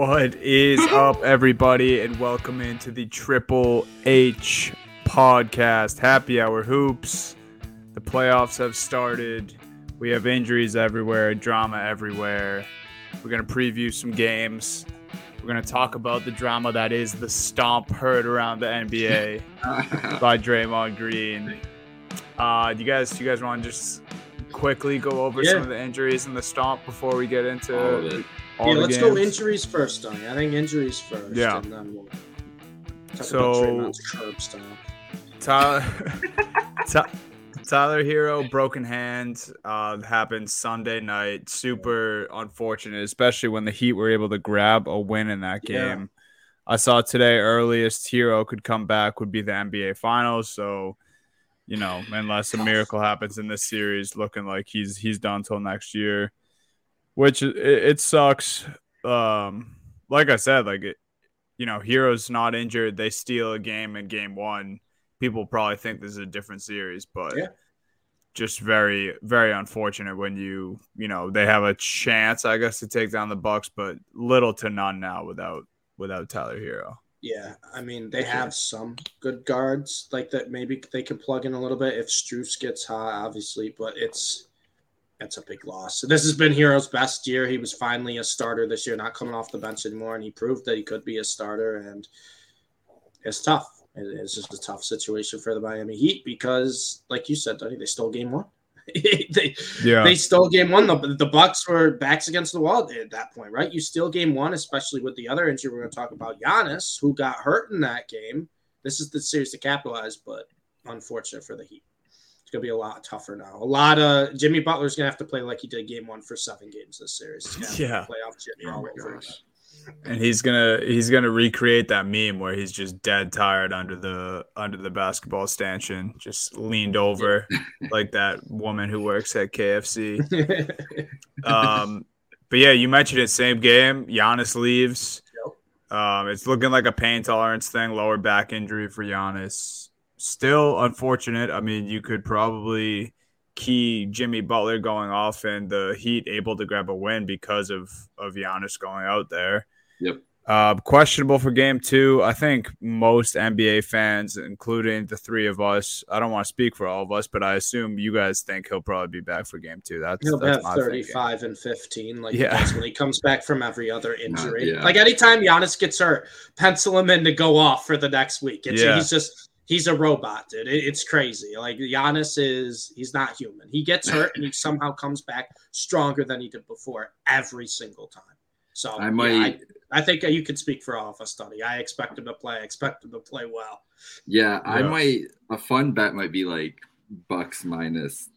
What is up, everybody, and welcome into the Triple H podcast. Happy Hour Hoops. The playoffs have started. We have injuries everywhere, drama everywhere. We're going to preview some games. We're going to talk about the drama that is the stomp heard around the NBA by Draymond Green. Uh, do you guys, do you guys want to just quickly go over Yeah. some of the injuries and the stomp before we get into All of it. all yeah, let's go injuries first, Donnie. I think injuries first. Yeah. And then we'll talk So- about Draymond's curb stomp. Tyler, Ty- Tyler Herro broken hand uh, happened Sunday night. Super unfortunate, especially when the Heat were able to grab a win in that Yeah. game. I saw today earliest Herro could come back would be the NBA Finals. So, you know, unless a miracle happens in this series, looking like he's he's done till next year, which it, it sucks. Um, like I said, like it, you know, Herro's not injured. They steal a game in game one people probably think this is a different series, but Yeah. just very, very unfortunate when you, you know, they have a chance, I guess, to take down the Bucks, but little to none now without without Tyler Hero. Yeah, I mean they have some good guards like that. Maybe they can plug in a little bit if Strus gets hot, obviously, but it's it's a big loss. So this has been Herro's best year. He was finally a starter this year, not coming off the bench anymore, and he proved that he could be a starter. And it's tough. It's just a tough situation for the Miami Heat because, like you said, Donnie, they stole game one. they Yeah, they stole game one. The, the Bucks were backs against the wall at that point, right? You steal game one, especially with the other injury we're going to talk about, Giannis, who got hurt in that game. This is the series to capitalize, but unfortunate for the Heat. It's going to be a lot tougher now. A lot of Jimmy Butler's going to have to play like he did game one for seven games this series. He's gonna have to Yeah. playoff Jimmy Oh all my over again. and he's gonna he's gonna recreate that meme where he's just dead tired under the under the basketball stanchion, just leaned over like that woman who works at KFC. um, but yeah, you mentioned it. Same game. Giannis leaves. Um, it's looking like a pain tolerance thing, lower back injury for Giannis. Still unfortunate. I mean, you could probably key Jimmy Butler going off and the Heat able to grab a win because of of Giannis going out there. Yep. Uh, questionable for game two. I think most NBA fans, including the three of us, I don't want to speak for all of us, but I assume you guys think he'll probably be back for game two. That's, He'll that's have my thinking. 35 and 15, like Yeah. he does when he comes back from every other injury. yeah. Like anytime Giannis gets hurt, pencil him in to go off for the next week. It's, Yeah. He's just, he's a robot, dude. It- it's crazy. Like Giannis is, he's not human. He gets hurt and he somehow comes back stronger than he did before every single time. So I yeah, might, I, I think you could speak for all of us, Tony. I expect him to play. I expect him to play well. yeah, I Yeah. might. A fun bet might be like Bucks minus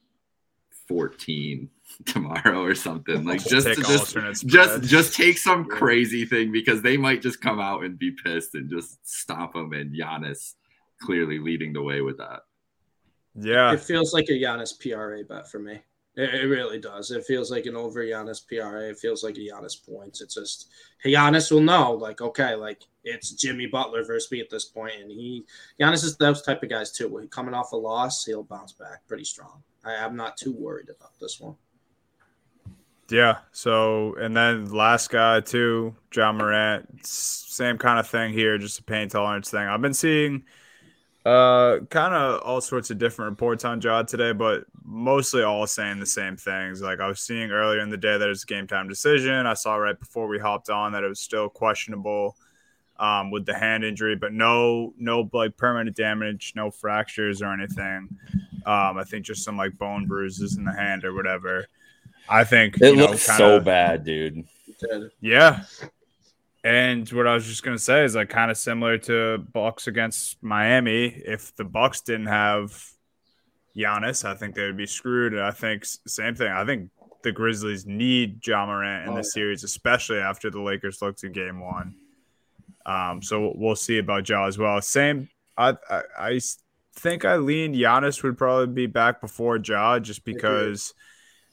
fourteen tomorrow or something. Like just Take just just just take some Yeah. crazy thing because they might just come out and be pissed and just stomp them. And Giannis clearly leading the way with that. yeah. It feels like a Giannis PRA bet for me. It, it really does. It feels like an over Giannis PRA. It feels like a Giannis points. It's just hey, Giannis will know, like, okay, like it's Jimmy Butler versus me at this point, and he Giannis is those type of guys too. When coming off a loss, he'll bounce back pretty strong. I, I'm not too worried about this one. Yeah. So, and then last guy too, Ja Morant. Same kind of thing here, just a pain tolerance thing. I've been seeing uh kind of all sorts of different reports on Ja today, but mostly all saying the same things. Like I was seeing earlier in the day that it's a game time decision. I saw right before we hopped on that it was still questionable um, with the hand injury, but no, no like permanent damage, no fractures or anything. Um, I think just some like bone bruises in the hand or whatever. I think It you know, looks kinda- so bad, dude. Yeah. And what I was just gonna say is like kind of similar to Bucks against Miami. If the Bucks didn't have Giannis, I think they would be screwed. And I think same thing. I think the Grizzlies need Ja Morant in Oh, yeah. series, especially after the Lakers looked at Game One. Um, so we'll see about Ja as well. Same. I I think I leaned Giannis would probably be back before Ja, just because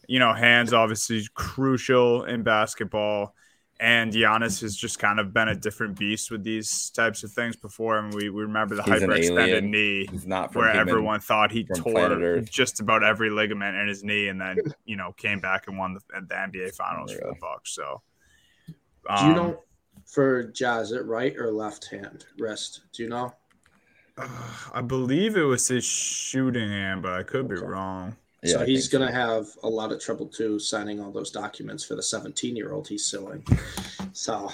you know hands obviously crucial in basketball. And Giannis has just kind of been a different beast with these types of things before. And we, we remember the He's an hyperextended alien. knee He's not from where everyone thought he tore just about every ligament in his knee, and then you know came back and won the, the NBA Finals for the Bucks. So, Do you um, know? for Jazz Is it right or left hand wrist? Do you know? Uh, I believe it was his shooting hand, but I could be wrong. Yeah, so he's going to so. have a lot of trouble too signing all those documents for the 17 year old he's suing. So,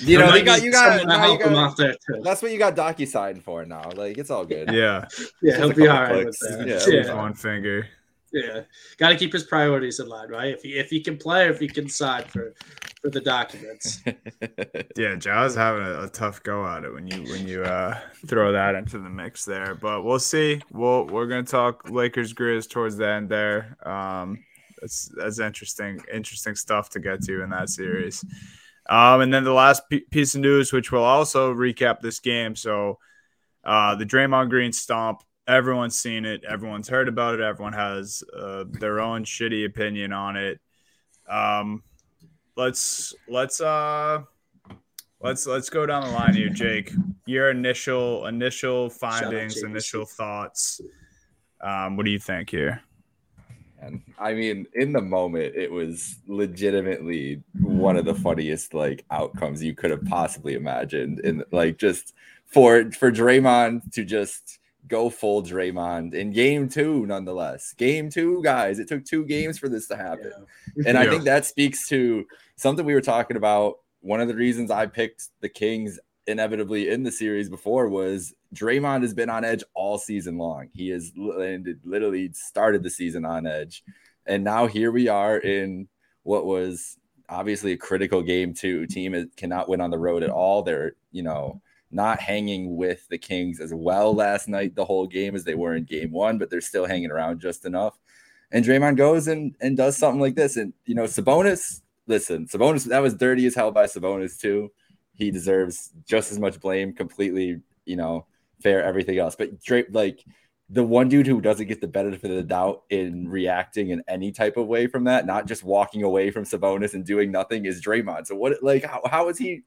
you know, you got you got, you got there too. That's what you got DocuSign for now. Like it's all good. Yeah, yeah, he'll be all right with that. Yeah, yeah. one finger. Yeah, got to keep his priorities in line, right? If he if he can play, if he can sign for for the documents. yeah, Ja's having a, a, tough go at it when you when you uh, throw that into the mix there, but we'll see. We'll we're gonna talk Lakers Grizz towards the end there. Um, that's that's interesting interesting stuff to get to in that series. Um, and then the last p- piece of news, which will also recap this game. So, uh, the Draymond Green stomp everyone's seen it, everyone's heard about it, everyone has uh, their own shitty opinion on it. Um, let's let's uh let's let's go down the line here, Jake. Your initial initial findings, initial thoughts. Um, what do you think here? I mean, in the moment, it was legitimately one of the funniest like outcomes you could have possibly imagined. And like just for for Draymond to just go full Draymond in game two, nonetheless. Game two, guys. It took two games for this to happen. Yeah. And I think that speaks to something we were talking about. One of the reasons I picked the Kings inevitably in the series before was Draymond has been on edge all season long. He has literally started the season on edge. And now here we are in what was obviously a critical game two. Team cannot win on the road at all. They're, you know, not hanging with the Kings as well last night, the whole game as they were in game one, but they're still hanging around just enough. And Draymond goes and, and does something like this. And, you know, Sabonis, listen, Sabonis, that was dirty as hell by Sabonis, too. He deserves just as much blame, completely, you know, fair, everything else. But Drake, like, the one dude who doesn't get the benefit of the doubt in reacting in any type of way from that, not just walking away from Sabonis and doing nothing, is Draymond. So what, like, how, how is he?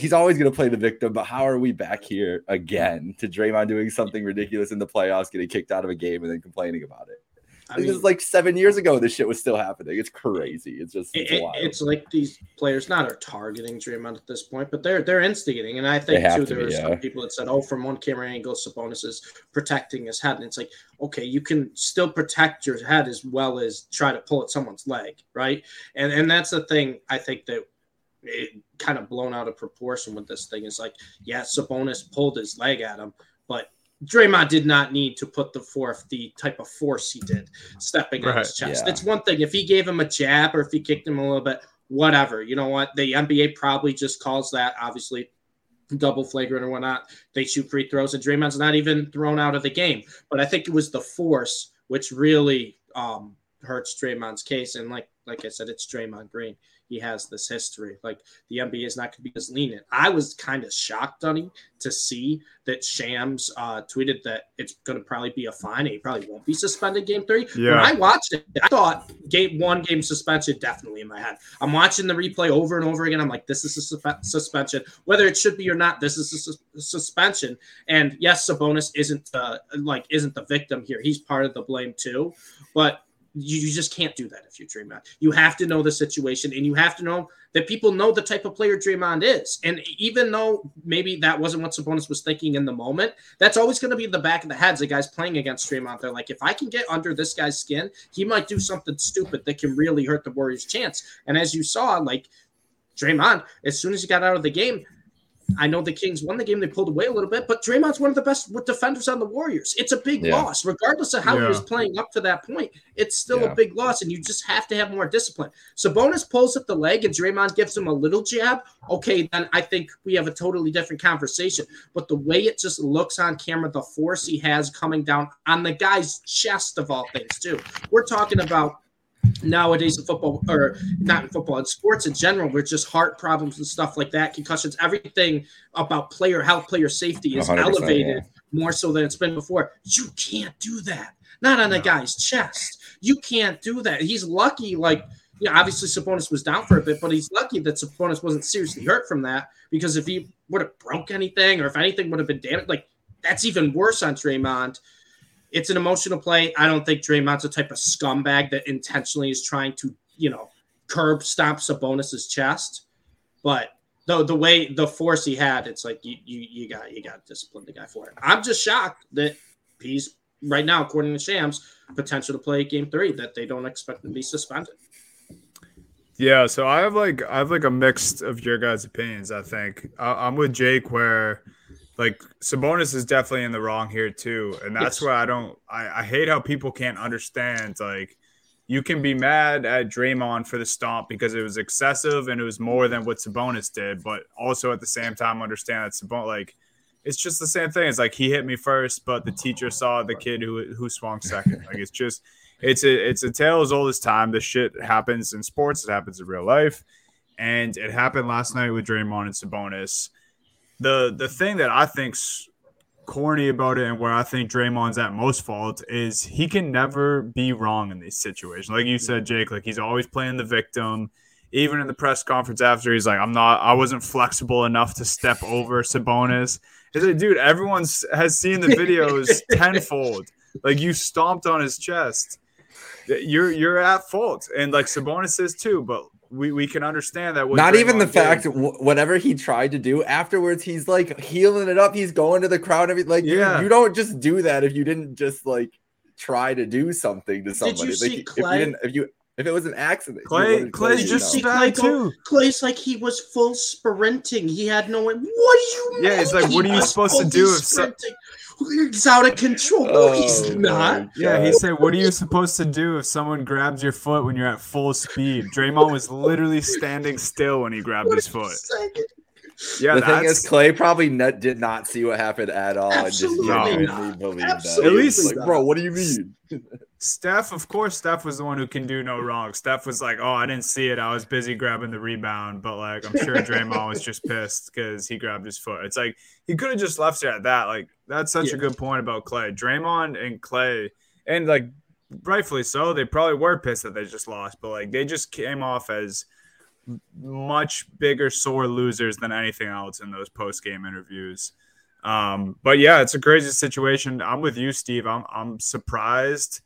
He's always going to play the victim, but how are we back here again to Draymond doing something ridiculous in the playoffs, getting kicked out of a game, and then complaining about it? I mean, this is like seven years ago. This shit was still happening. It's crazy. It's just it's, it, it's like these players not are targeting Draymond at this point, but they're they're instigating. And I think too, to there are yeah. some people that said, "Oh, from one camera angle, Sabonis is protecting his head," and it's like, okay, you can still protect your head as well as try to pull at someone's leg, right? And and that's the thing I think that it kind of blown out of proportion with this thing. It's like, yeah, Sabonis pulled his leg at him, but Draymond did not need to put the forth the type of force he did stepping right. on his chest. Yeah. It's one thing if he gave him a jab or if he kicked him a little bit, whatever. You know what? The NBA probably just calls that obviously double flagrant or whatnot. They shoot free throws and Draymond's not even thrown out of the game. But I think it was the force which really um, hurts Draymond's case. And like like I said, it's Draymond Green he has this history. Like the NBA is not going to be as lenient. I was kind of shocked, Dunny, to see that Shams uh, tweeted that it's going to probably be a fine. He probably won't be suspended game three. Yeah. When I watched it, I thought game one game suspension definitely in my head. I'm watching the replay over and over again. I'm like, this is a su- suspension. Whether it should be or not, this is a su- suspension. And yes, Sabonis isn't uh, like isn't the victim here. He's part of the blame too. But you, you just can't do that if you're Draymond. You have to know the situation and you have to know that people know the type of player Draymond is. And even though maybe that wasn't what Sabonis was thinking in the moment, that's always going to be in the back of the heads of guys playing against Draymond. They're like, if I can get under this guy's skin, he might do something stupid that can really hurt the Warriors' chance. And as you saw, like Draymond, as soon as he got out of the game, I know the Kings won the game; they pulled away a little bit, but Draymond's one of the best defenders on the Warriors. It's a big yeah. loss, regardless of how yeah. he was playing up to that point. It's still yeah. a big loss, and you just have to have more discipline. Sabonis pulls up the leg, and Draymond gives him a little jab. Okay, then I think we have a totally different conversation. But the way it just looks on camera, the force he has coming down on the guy's chest, of all things, too. We're talking about nowadays in football or not in football in sports in general with just heart problems and stuff like that concussions everything about player health player safety is elevated yeah. more so than it's been before. You can't do that. Not on no. a guy's chest. You can't do that. He's lucky like yeah, obviously Sabonis was down for a bit, but he's lucky that Sabonis wasn't seriously hurt from that because if he would have broke anything or if anything would have been damaged, like that's even worse on Draymond it's an emotional play. I don't think Draymond's a type of scumbag that intentionally is trying to, you know, curb stomp Sabonis's chest. But the the way the force he had, it's like you you you got you got to discipline the guy for it. I'm just shocked that he's right now, according to Shams, potential to play game three that they don't expect to be suspended. Yeah, so I have like I have like a mixed of your guys' opinions. I think I, am with Jake where like Sabonis is definitely in the wrong here too, and that's yes. why I don't I, I hate how people can't understand like you can be mad at Draymond for the stomp because it was excessive and it was more than what Sabonis did, but also at the same time understand that Sabonis like it's just the same thing. It's like he hit me first, but the teacher saw the kid who who swung second. Like it's just it's a it's a tale as old as time. This shit happens in sports. It happens in real life, and it happened last night with Draymond and Sabonis. The the thing that I think's corny about it and where I think Draymond's at most fault is he can never be wrong in these situations. Like you said, Jake, like he's always playing the victim. Even in the press conference after, he's like, "I'm not. I wasn't flexible enough to step over Sabonis." Is it, dude? Everyone's has seen the videos tenfold. Like you stomped on his chest. You're you're at fault, and like Sabonis is too. But we, we can understand that. Not even the did, fact whatever he tried to do afterwards, he's like healing it up. He's going to the crowd. Every like, yeah. you, you don't just do that if you didn't just like try to do something to somebody. Did you like, see Clay? If you, if you if it was an accident, Clay, Clay just you know. Clay too. Clay's like he was full sprinting. He had no. What do you? Yeah, it's like what are you supposed to do if so, he's out of control? No, oh, he's not. Yeah, he said, "What are you supposed to do if someone grabs your foot when you're at full speed?" Draymond was literally standing still when he grabbed what his foot. Yeah, the thing is, Clay probably net, did not see what happened at all Absolutely and just genuinely believed that. At least, like, bro, what do you mean? Steph, of course, Steph was the one who can do no wrong. Steph was like, "Oh, I didn't see it. I was busy grabbing the rebound." But like, I'm sure Draymond was just pissed because he grabbed his foot. It's like he could have just left it at that. Like, that's such yeah. a good point about Clay, Draymond, and Clay, and like, rightfully so. They probably were pissed that they just lost, but like, they just came off as much bigger sore losers than anything else in those post game interviews. Um, but yeah, it's a crazy situation. I'm with you, Steve. I'm I'm surprised.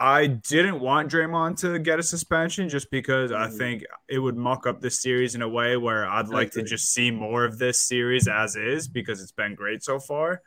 I didn't want Draymond to get a suspension just because I mm. think it would muck up this series in a way where I'd like to just see more of this series as is because it's been great so far.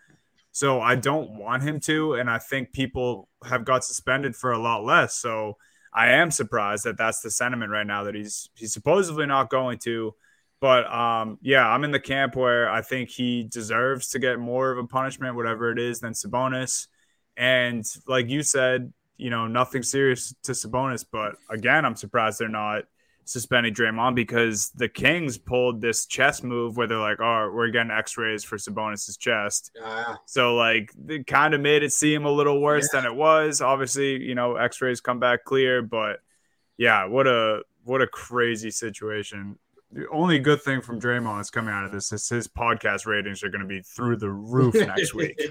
So I don't want him to, and I think people have got suspended for a lot less. So I am surprised that that's the sentiment right now that he's he's supposedly not going to. But um, yeah, I'm in the camp where I think he deserves to get more of a punishment, whatever it is, than Sabonis. And like you said, you know, nothing serious to Sabonis. But again, I'm surprised they're not suspending Draymond because the Kings pulled this chest move where they're like, "Oh, we're getting X-rays for Sabonis's chest." So like, it kind of made it seem a little worse yeah. than it was. Obviously, you know, X-rays come back clear, but yeah, what a what a crazy situation. The only good thing from Draymond is coming out of this is his podcast ratings are going to be through the roof next week.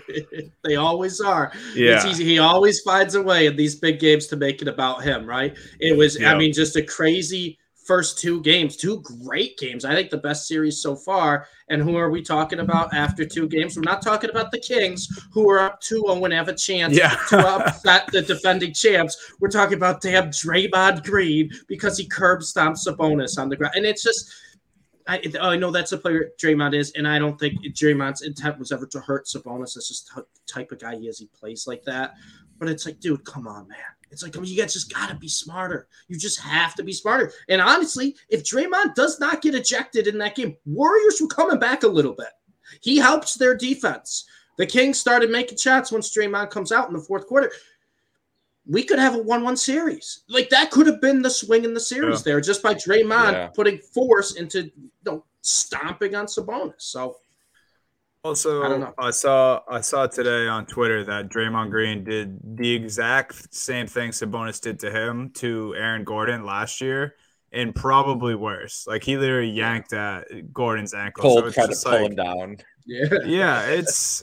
they always are. Yeah. It's easy. He always finds a way in these big games to make it about him, right? It was, yep. I mean, just a crazy first two games, two great games. I think the best series so far. And who are we talking about after two games? We're not talking about the Kings, who are up 2 0 and have a chance yeah. to upset the defending champs. We're talking about damn Draymond Green because he curb stomped Sabonis on the ground. And it's just. I, I know that's a player Draymond is, and I don't think Draymond's intent was ever to hurt Sabonis. That's just the type of guy he is. He plays like that. But it's like, dude, come on, man. It's like, I mean, you guys just got to be smarter. You just have to be smarter. And honestly, if Draymond does not get ejected in that game, Warriors were coming back a little bit. He helps their defense. The Kings started making shots once Draymond comes out in the fourth quarter. We could have a 1 1 series. Like that could have been the swing in the series yeah. there just by Draymond yeah. putting force into you know, stomping on Sabonis. So also, I, I, saw I saw today on Twitter that Draymond Green did the exact same thing Sabonis did to him to Aaron Gordon last year, and probably worse. Like he literally yanked at Gordon's ankle. Pulled, so tried to pull him down. Yeah, yeah, it's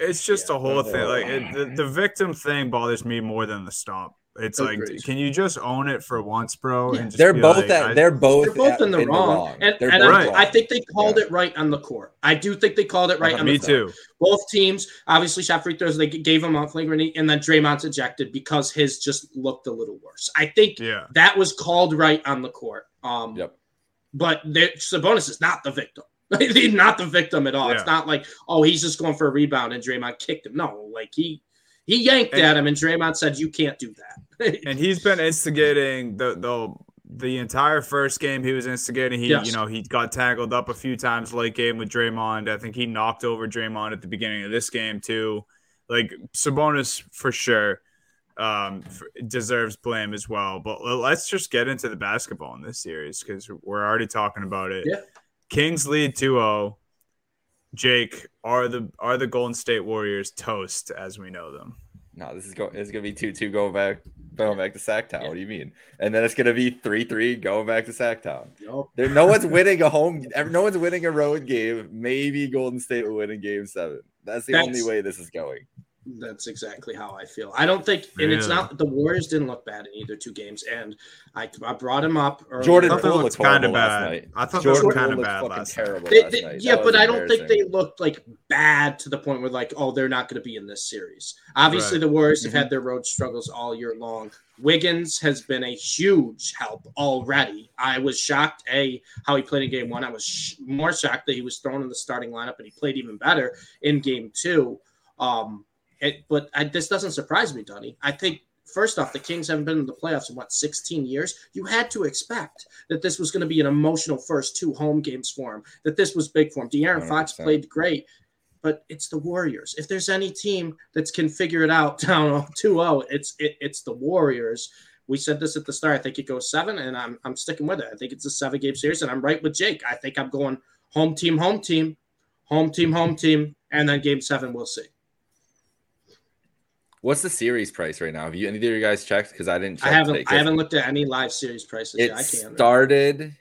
it's just yeah, a whole thing. Like it, the the victim thing bothers me more than the stomp. It's like, can you just own it for once, bro? And they're both like, at, they're both they're both in the, in wrong. the wrong. And, and I, I, think they called yeah. it right on the court. I do think they called it right uh, on me the court. Too. Both teams obviously shot free throws. They gave him a flagrant, and then Draymond's ejected because his just looked a little worse. I think yeah. that was called right on the court. Um, yep. but there- Sabonis is not the victim. he's not the victim at all. Yeah. It's not like oh he's just going for a rebound and Draymond kicked him. No, like he he yanked And- at him and Draymond said you can't do that. and he's been instigating the the the entire first game he was instigating. He Yes. you know he got tangled up a few times late game with Draymond. I think he knocked over Draymond at the beginning of this game too. Like Sabonis for sure um deserves blame as well. But let's just get into the basketball in this series because we're already talking about it. Yeah. Kings lead 2-0. Jake, are the are the Golden State Warriors toast as we know them? No, this is going. It's gonna be two two going back, going back to Sactown. What do you mean? And then it's gonna be three three going back to Sactown. Yup. There, no one's winning a home. No one's winning a road game. Maybe Golden State will win in Game Seven. That's the That's- only way this is going. That's exactly how I feel. I don't think, and it's not the Warriors didn't look bad in either two games. And I, I brought him up. Earlier. Jordan I thought Poole looked looked kinda bad. I thought they Jordan looked kinda bad fucking last night. terrible They- last they- night. yeah, but I don't think they looked like bad to the point where like, oh, they're not going to be in this series. Obviously, Right. the Warriors have Mm-hmm. had their road struggles all year long. Wiggins has been a huge help already. I was shocked a how he played in game one. I was sh- more shocked that he was thrown in the starting lineup and he played even better in game two. Um, it, but I, this doesn't surprise me, Dunny. I think first off, the Kings haven't been in the playoffs in what 16 years. You had to expect that this was going to be an emotional first two home games for him. That this was big for him. De'Aaron Fox 100%. played great, but it's the Warriors. If there's any team that can figure it out down 2-0, it's it, it's the Warriors. We said this at the start. I think it goes seven, and I'm I'm sticking with it. I think it's a seven game series, and I'm right with Jake. I think I'm going home team, home team, home team, home team, and then game seven. We'll see. What's the series price right now? Have you any of you guys checked? Because I didn't. Check I haven't today. I haven't looked at any live series prices. It yet. I can. started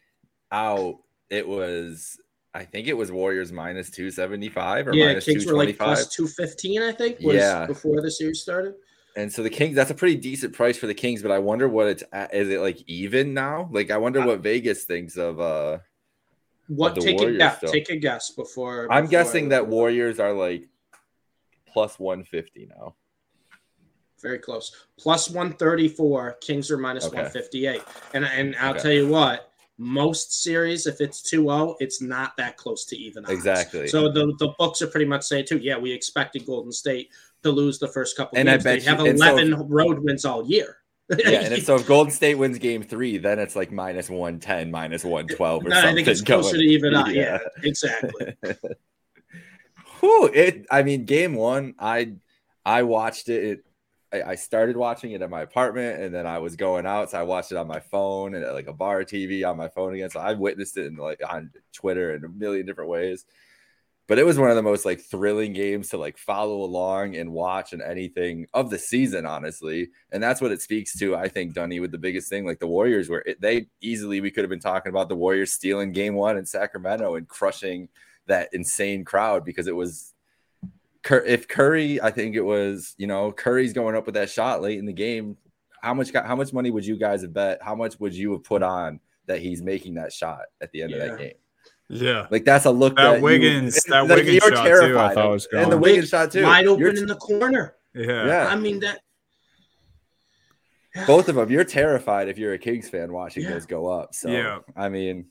out. It was. I think it was Warriors minus two seventy five or yeah, minus Kings were like plus two fifteen. I think was Yeah. before the series started. And so the Kings, that's a pretty decent price for the Kings, but I wonder what it's at. Is it like even now? Like I wonder what Vegas thinks of uh What? the Take a Warriors guess. still. Take a guess before. I'm before I guessing that. Warriors are like plus 150 now. Very close. Plus 134. Kings are minus Okay. 158. And and I'll Okay. tell you what, most series, if it's 2-0, it's not that close to even. odds. Exactly. So the, the books are pretty much saying too, yeah, we expected Golden State to lose the first couple And I games. bet they have you- and so 11 road wins all year. Yeah, and so if Golden State wins game three, then it's like minus 110, minus 112 or No, something. I think it's closer going. to even. Yeah. Yeah, exactly. Whew, it I mean, game one, I I watched it. it I, started watching it at my apartment and then I was going out. So I watched it on my phone and uh, like a bar TV on my phone again. So I witnessed it in like on Twitter in a million different ways. But it was one of the most like thrilling games to like follow along and watch and anything of the season, honestly. And that's what it speaks to, I think, Dunny, with the biggest thing. Like the Warriors were it, they easily we could have been talking about the Warriors stealing game one in Sacramento and crushing that insane crowd because it was if Curry, I think it was, you know, Curry's going up with that shot late in the game. How much how much money would you guys have bet? How much would you have put on that he's making that shot at the end of that game? Yeah. Like that's a look That that, you- Wiggins- that like, Wiggins you're shot, too, I thought of. was and the. Wiggins shot too. Wide open You're- in the corner. Yeah. Yeah. I mean that. both of them. You're terrified if you're a Kings fan watching Yeah. those go up. So Yeah. I mean,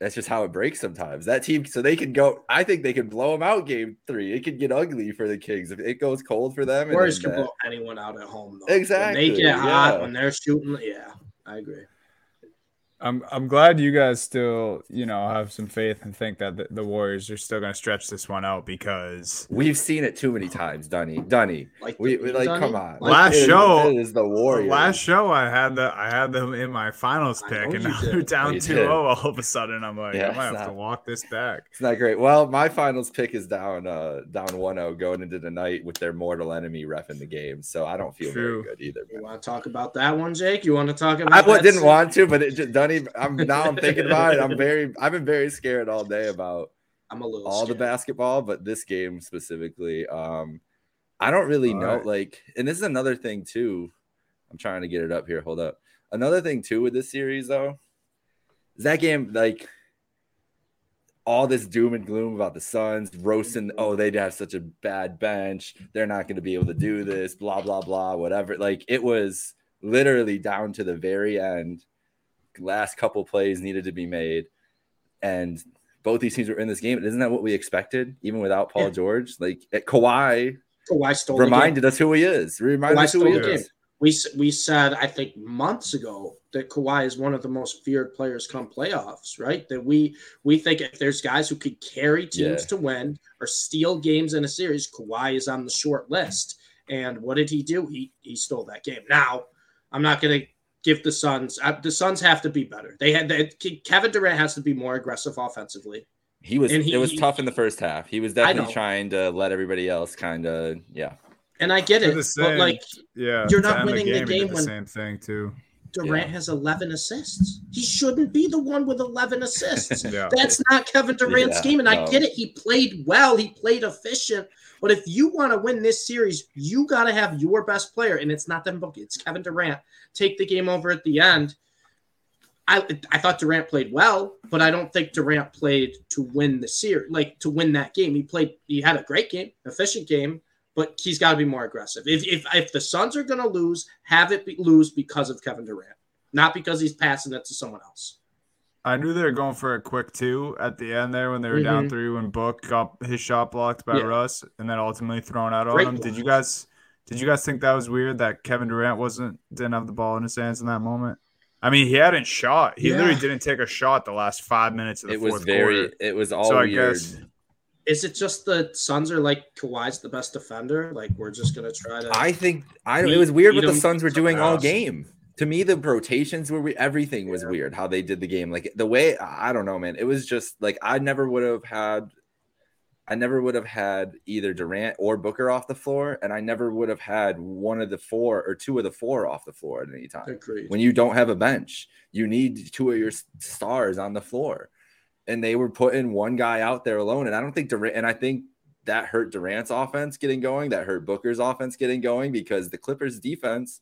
that's just how it breaks sometimes. That team, so they can go. I think they can blow them out game three. It could get ugly for the Kings if it goes cold for them. Warriors can that- blow anyone out at home. Though. Exactly, When they get hot when they're shooting. Yeah, I agree. I'm I'm glad you guys still, you know, have some faith and think that the, the Warriors are still going to stretch this one out because We've seen it too many times, Dunny. Dunny. Like We, we like, Dunny? come on. Like Last It is- show- it is the Warriors. last show I had the I had them in my finals pick and now did. they're down you 2-0 all of a sudden. I'm like, Yeah, I might have it's to walk this back. It's not great. Well, my finals pick is down uh down 1-0 going into the night with their mortal enemy ref in the game. So I don't feel True. very good either. You want to talk about that one, Jake? You want to talk about? I wa- that didn't scene? want to, but it just Dunny. I'm now I'm thinking about it. I'm very I've been very scared all day about I'm a little. all the basketball, but this game specifically, um, I don't really All know. right. Like, and this is another thing too. I'm trying to get it up here. Hold up. Another thing too with this series though, is that game like all this doom and gloom about the Suns roasting. Oh, they have such a bad bench. They're not going to be able to do this. Blah blah blah. Whatever. Like it was literally down to the very end. Last couple plays needed to be made, and both these teams were in this game. Isn't that what we expected, even without Paul Yeah. George? Like eh, Kawhi Kawhi stole reminded us who he is. Reminded Kawhi us who he is. We we said I think months ago that Kawhi is one of the most feared players come playoffs, right? That we we think if there's guys who could carry teams Yeah. to win or steal games in a series, Kawhi is on the short list. And what did he do? He he stole that game. Now I'm not going to give the Suns. Uh, the Suns have to be better. They had they, Kevin Durant has to be more aggressive offensively. He was. And he- it was he- tough in the first half. He was definitely trying to let everybody else kind of. Yeah. And I get it, the but like Yeah, You're not end winning the he did game the when- same thing too. Durant Yeah. has 11 assists. He shouldn't be the one with 11 assists. Yeah. That's not Kevin Durant's Yeah, game. And I get it. He played well, he played efficient. But if you want to win this series, you got to have your best player. And it's not them, it's Kevin Durant. Take the game over at the end. I, I thought Durant played well, but I don't think Durant played to win the series, like to win that game. He played, he had a great game, efficient game, but he's got to be more aggressive. If, if, if the Suns are going to lose, have it be, lose because of Kevin Durant, not because he's passing it to someone else. I knew they were going for a quick two at the end there when they were down Mhm. three when Book got his shot blocked by Yeah. Russ and then ultimately thrown out on Great him. Did you guys did you guys think that was weird that Kevin Durant wasn't didn't have the ball in his hands in that moment? I mean, he hadn't shot. He Yeah. literally didn't take a shot the last five minutes of the It was very. quarter. It was all So I weird. guess Is it just the Suns are like Kawhi's the best defender? Like we're just gonna try to. I think I. Beat- it was weird what the them Suns were doing all else. game. To me, the rotations were we- everything was weird. How they did the game, like the way I don't know, man. It was just like I never would have had. I never would have had either Durant or Booker off the floor, and I never would have had one of the four or two of the four off the floor at any time. When you don't have a bench. You need two of your stars on the floor. And they were putting one guy out there alone. And I don't think Durant, and I think that hurt Durant's offense getting going. That hurt Booker's offense getting going because the Clippers defense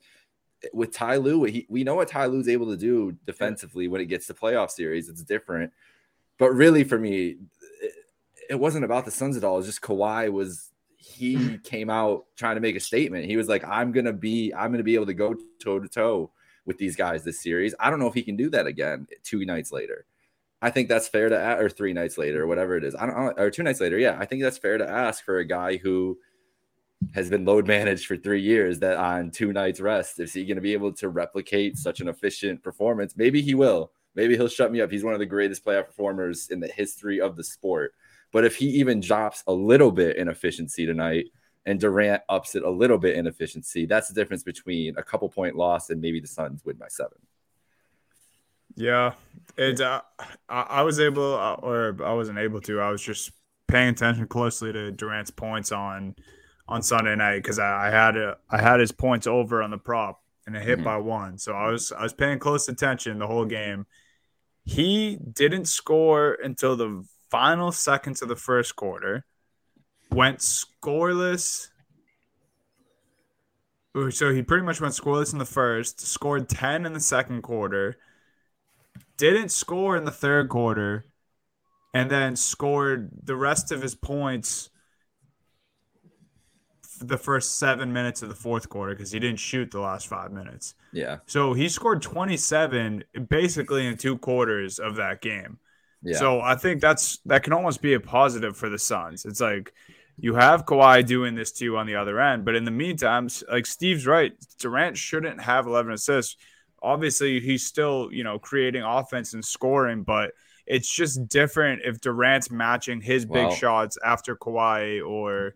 with Ty Lue, he, we know what Ty Lue's able to do defensively when it gets to playoff series. It's different. But really, for me, it, it wasn't about the Suns at all. It's just Kawhi was he came out trying to make a statement. He was like, I'm gonna be, I'm gonna be able to go toe to toe with these guys this series. I don't know if he can do that again two nights later. I think that's fair to or three nights later, or whatever it is. I don't or two nights later. Yeah, I think that's fair to ask for a guy who has been load managed for three years. That on two nights rest, is he going to be able to replicate such an efficient performance? Maybe he will. Maybe he'll shut me up. He's one of the greatest playoff performers in the history of the sport. But if he even drops a little bit in efficiency tonight, and Durant ups it a little bit in efficiency, that's the difference between a couple point loss and maybe the Suns win by seven. Yeah, it. Uh, I, I was able, uh, or I wasn't able to. I was just paying attention closely to Durant's points on on Sunday night because I, I had a, I had his points over on the prop and it hit Mhm. by one. So I was I was paying close attention the whole game. He didn't score until the final seconds of the first quarter. Went scoreless. So he pretty much went scoreless in the first, scored 10 in the second quarter, didn't score in the third quarter, and then scored the rest of his points the first seven minutes of the fourth quarter because he didn't shoot the last five minutes. Yeah. So he scored 27 basically in two quarters of that game. Yeah. So I think that's that can almost be a positive for the Suns. It's like you have Kawhi doing this to you on the other end, but in the meantime, like Steve's right, Durant shouldn't have 11 assists. Obviously, he's still you know creating offense and scoring, but it's just different if Durant's matching his big Well- shots after Kawhi or.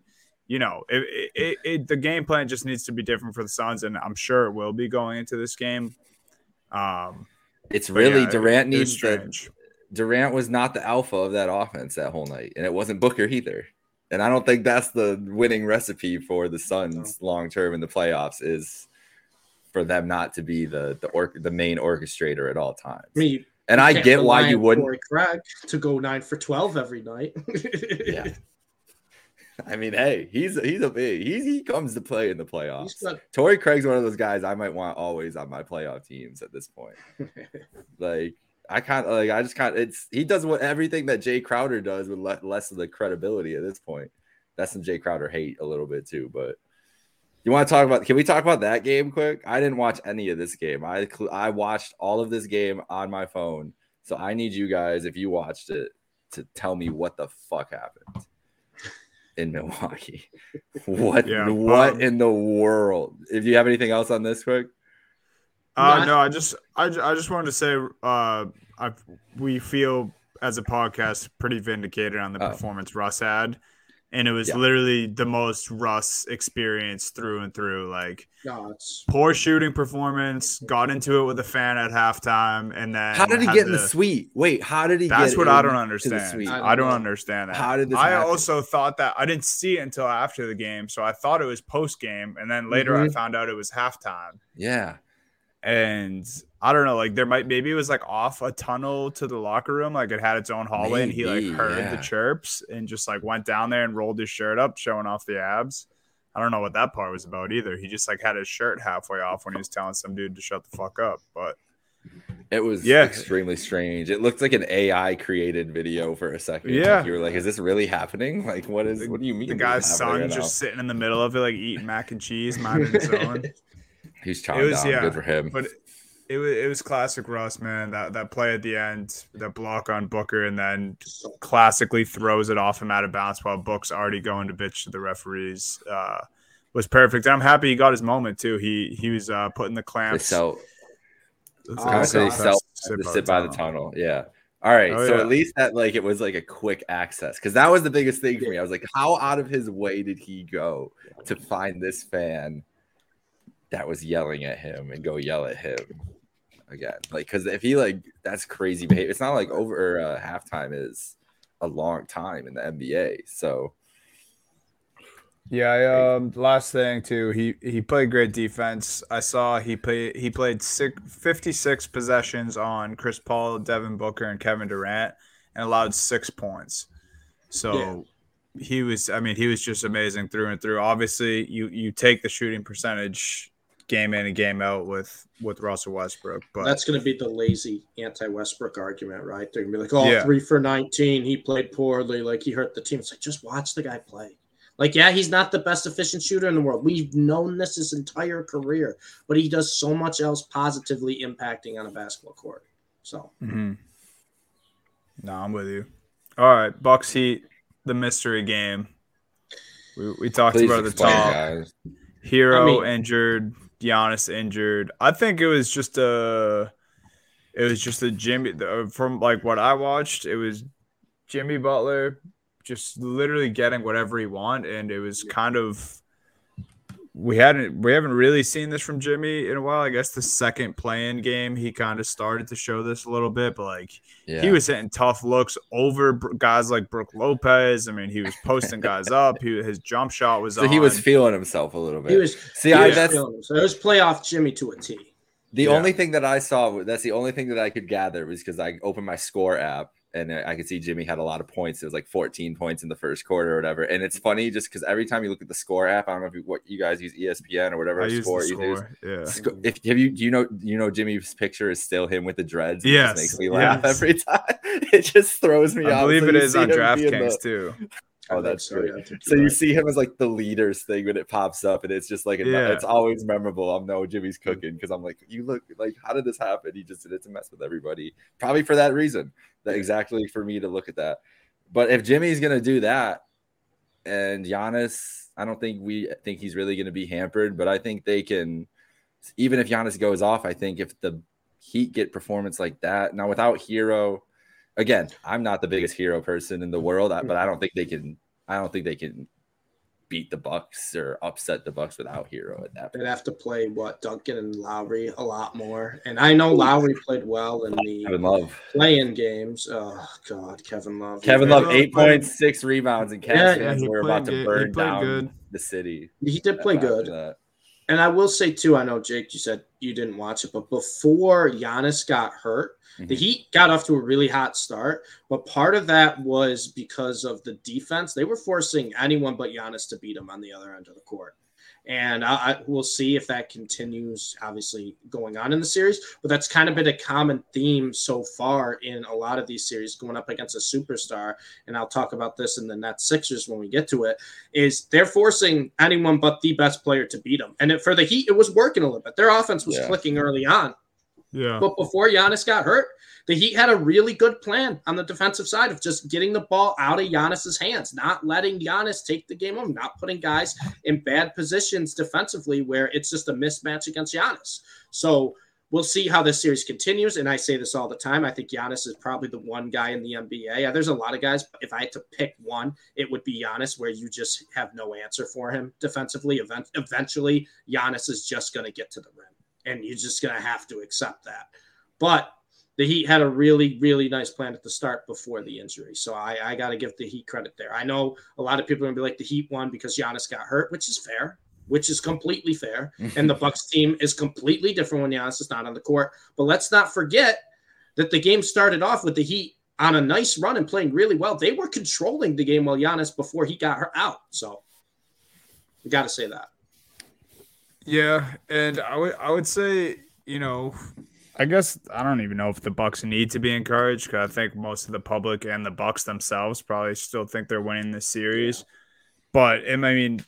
You know, it, it, it, it, the game plan just needs to be different for the Suns, and I'm sure it will be going into this game. Um, it's really yeah, Durant it was needs the. Durant was not the alpha of that offense that whole night, and it wasn't Booker either. And I don't think that's the winning recipe for the Suns long term in the playoffs is for them not to be the the or, the main orchestrator at all times. I mean, and I get why you wouldn't. Craig to go nine for twelve every night. Yeah. I mean, hey, he's he's a big he's he comes to play in the playoffs. got- Torrey Craig's one of those guys I might want always on my playoff teams at this point. like I kind of like I just kind of it's he does what everything that Jae Crowder does with le- less of the credibility at this point. That's some Jae Crowder hate a little bit too, but You want to talk about? Can we talk about that game quick? I didn't watch any of this game. I I watched all of this game on my phone. So I need you guys, if you watched it, to tell me what the fuck happened in Milwaukee. What Yeah, what um, in the world? If you have anything else on this quick, Uh, Not- no, I just, I, I just wanted to say, uh, I, we feel as a podcast pretty vindicated on the Oh. performance Russ had, and it was Yeah. literally the most Russ experience through and through. Like No, poor shooting performance, got into it with a fan at halftime, and then how did he had get in the suite? Wait, how did he That's get what I in don't to the understand. suite? I I don't understand that. How did this I happen? also thought that I didn't see it until after the game, so I thought it was post game, and then later I Mhm. found out it was halftime. Yeah. And I don't know, like there might maybe it was like off a tunnel to the locker room, like it had its own hallway, and he like heard yeah. the chirps and just like went down there and rolled his shirt up, showing off the abs. I don't know what that part was about either. He just like had his shirt halfway off when he was telling some dude to shut the fuck up. But It was Yeah. extremely strange. It looked like an AI created video for a second. Yeah. Like, you were like, "Is this really happening? Like, what is? What do you mean?" the guy's son right just sitting in the middle of it, like eating mac and cheese, minding his own. now? he's it chomping was- down. yeah, Good for him. But it was it was classic Russ, man. That that play at the end, that block on Booker, and then classically throws it off him out of bounds while Book's already going to bitch to the referees. Uh, was perfect. And I'm happy he got his moment too. He he was uh, putting the clamps. sell. Oh, Kind of say God. sell to sit by the tunnel. Yeah. All right. Oh, so yeah. at least that like it was like a quick access because that was the biggest thing for me. I was like, how out of his way did he go to find this fan that was yelling at him and go yell at him again? Like, because if he like that's crazy behavior. It's not like over uh, halftime is a long time in the NBA. So Yeah, I, um, last thing too, he he played great defense. I saw he played he played six, 56 possessions on Chris Paul, Devin Booker, and Kevin Durant, and allowed six points. So he was, I mean, he was just amazing through and through. Obviously, you you take the shooting percentage game in and game out with with Russell Westbrook, but That's going to be the lazy anti-Westbrook argument, right? They're going to be like, "Oh, Yeah. three for 19. He played poorly. Like he hurt the team." It's like, just watch the guy play. Like, yeah, he's not the best efficient shooter in the world. We've known this his entire career, but he does so much else positively impacting on a basketball court. So Mhm. No, I'm with you. All right, Bucks Heat, the mystery game. We, we talked please about the top. guys. Hero I mean- injured, Giannis injured. I think it was just a, it was just a Jimmy. From like what I watched, it was Jimmy Butler just literally getting whatever he want, and it was kind of. We hadn't we haven't really seen this from Jimmy in a while. I guess the second playing game he kind of started to show this a little bit, but like Yeah. he was hitting tough looks over guys like Brook Lopez. I mean, he was posting guys up. He, his jump shot was so on. he was feeling himself a little bit. he was. See, he I, was that's feeling. So it was playoff Jimmy to a T. The Yeah. only thing that I saw, that's the only thing that I could gather was because I opened my score app and I could see Jimmy had a lot of points. It was like 14 points in the first quarter or whatever. And it's funny just because every time you look at the score app, I don't know if you, what you guys use ESPN or whatever I score use. score. Yeah. Sco- If have you do you know you know Jimmy's picture is still him with the dreads? It Yes, makes me laugh yes. every time. It just throws me I off. believe So it is on DraftKings the- too. Oh, that's great. So you see him as like the leaders thing when it pops up, and it's just like Yeah. it's always memorable. I'm no Jimmy's cooking because I'm like, you look like how did this happen? He just did it to mess with everybody, probably for that reason. That exactly for me to look at that. But if Jimmy's gonna do that, and Giannis, I don't think we think he's really gonna be hampered, but I think they can. Even if Giannis goes off, I think if the Heat get performance like that now without Herro, again, I'm not the biggest Herro person in the mm-hmm. world, but I mm-hmm. don't think they can. I don't think they can beat the Bucks or upset the Bucks without Herro at that They'd have to play what Duncan and Lowry a lot more. And I know Lowry played well in the Kevin the Love. play-in games. Oh God, Kevin Love. Kevin Love, Love eight points, six rebounds, and Cavs Yeah, fans were about to good. Burn down good. the city. He did play good. that. And I will say too, I know Jake, you said you didn't watch it, but before Giannis got hurt, the Mhm. Heat got off to a really hot start. But part of that was because of the defense. They were forcing anyone but Giannis to beat him on the other end of the court. And I, I, we'll see if that continues, obviously, going on in the series. But that's kind of been a common theme so far in a lot of these series going up against a superstar. And I'll talk about this in the Nets Sixers when we get to it. Is they're forcing anyone but the best player to beat them. And it, for the Heat, it was working a little bit. Their offense was Yeah. clicking early on. Yeah. But before Giannis got hurt, the Heat had a really good plan on the defensive side of just getting the ball out of Giannis's hands, not letting Giannis take the game home, not putting guys in bad positions defensively where it's just a mismatch against Giannis. So we'll see how this series continues. And I say this all the time. I think Giannis is probably the one guy in the NBA. Yeah, there's a lot of guys. But if I had to pick one, it would be Giannis, where you just have no answer for him defensively. Event- eventually, Giannis is just going to get to the rim, and you're just going to have to accept that. But the Heat had a really, really nice plan at the start before the injury. So I, I got to give the Heat credit there. I know a lot of people are going to be like, the Heat won because Giannis got hurt, which is fair, which is completely fair. and the Bucks team is completely different when Giannis is not on the court. But let's not forget that the game started off with the Heat on a nice run and playing really well. They were controlling the game while Giannis before he got her out. So we got to say that. Yeah, and I would I would say you know, I guess I don't even know if the Bucks need to be encouraged because I think most of the public and the Bucks themselves probably still think they're winning this series. But I mean,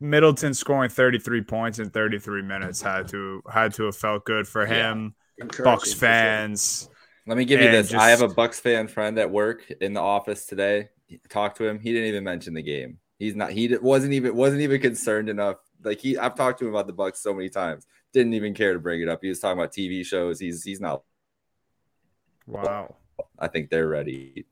Middleton scoring 33 points in 33 minutes had to had to have felt good for him. Encouraging Bucks for sure. fans. Let me give you And this. I have a Bucks fan friend at work in the office today. Talked to him. He didn't even mention the game. He's not. He di- wasn't even wasn't even concerned enough. Like he, I've talked to him about the Bucks so many times. Didn't even care to bring it up. He was talking about TV shows. He's he's not. Wow. I think they're ready.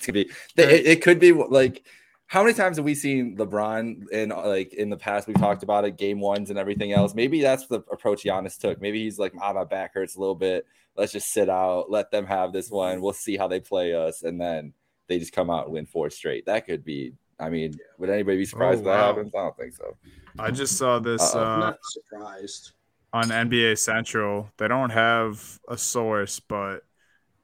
Gonna be. It, it could be like. How many times have we seen LeBron in like in the past? We've talked about it, game ones and everything else. Maybe that's the approach Giannis took. Maybe he's like, ah, my back hurts a little bit. Let's just sit out, let them have this one. We'll see how they play us, and then they just come out and win four straight. That could be. I mean, would anybody be surprised Oh, if that happens? I don't think so. I just saw this Uh-oh. I'm uh, not surprised. on NBA Central. They don't have a source, but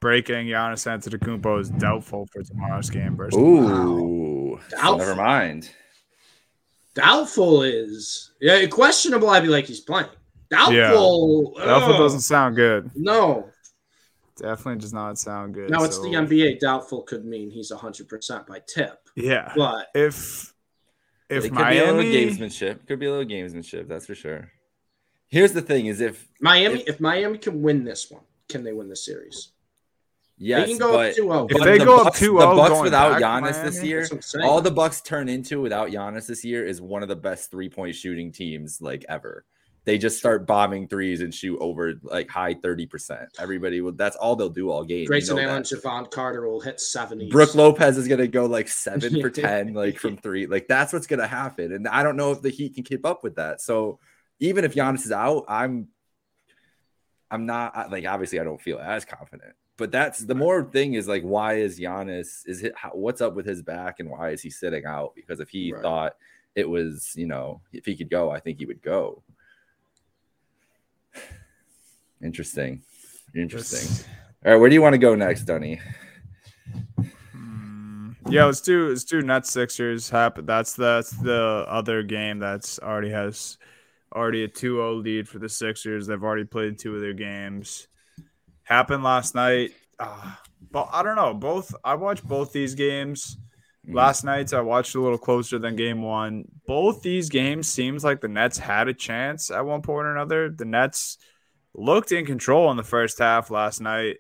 breaking Giannis Antetokounmpo is doubtful for tomorrow's game versus. Ooh, so Doubtful. never mind. Doubtful is yeah questionable. I'd be like he's playing. Doubtful. Doubtful ugh, doesn't sound good. No. Definitely does not sound good. Now it's so- the NBA. Doubtful could mean he's hundred percent by tip, Yeah. but If if it could be a little Miami gamesmanship. Could be a little gamesmanship. That's for sure. Here's the thing: is if Miami. If- If, Miami can win this one, can they win the series? yes, they can go but up 2-0. If they the go up Bucks- 2-0 the oh Bucks going without back to Giannis this year, That's what I'm saying. all the Bucks turn into without Giannis this year is one of the best three point shooting teams like ever. They just start bombing threes and shoot over like high thirty percent. Everybody will. That's all they'll do all game. Grayson Allen. Jevon Carter will hit seventy. Brook Lopez is gonna go like seven for ten, like from three. Like that's what's gonna happen. And I don't know if the Heat can keep up with that. So even if Giannis is out, I'm I'm not like obviously I don't feel as confident. But that's the more thing is like why is Giannis is it how, what's up with his back and why is he sitting out? Because if he Right. thought it was you know if he could go, I think he would go. Interesting, interesting. This- All right, where do you want to go next, Dunny? Hmm. Yeah, let's do let's do Nets Sixers. Happen. That's that's the other game that's already has already a 2-0 lead for the Sixers. They've already played two of their games. Happened last night. Uh, but I don't know. Both I watched both these games. Mhm. Last night's I watched a little closer than game one. Both these games seems like the Nets had a chance at one point or another. The Nets looked in control in the first half last night.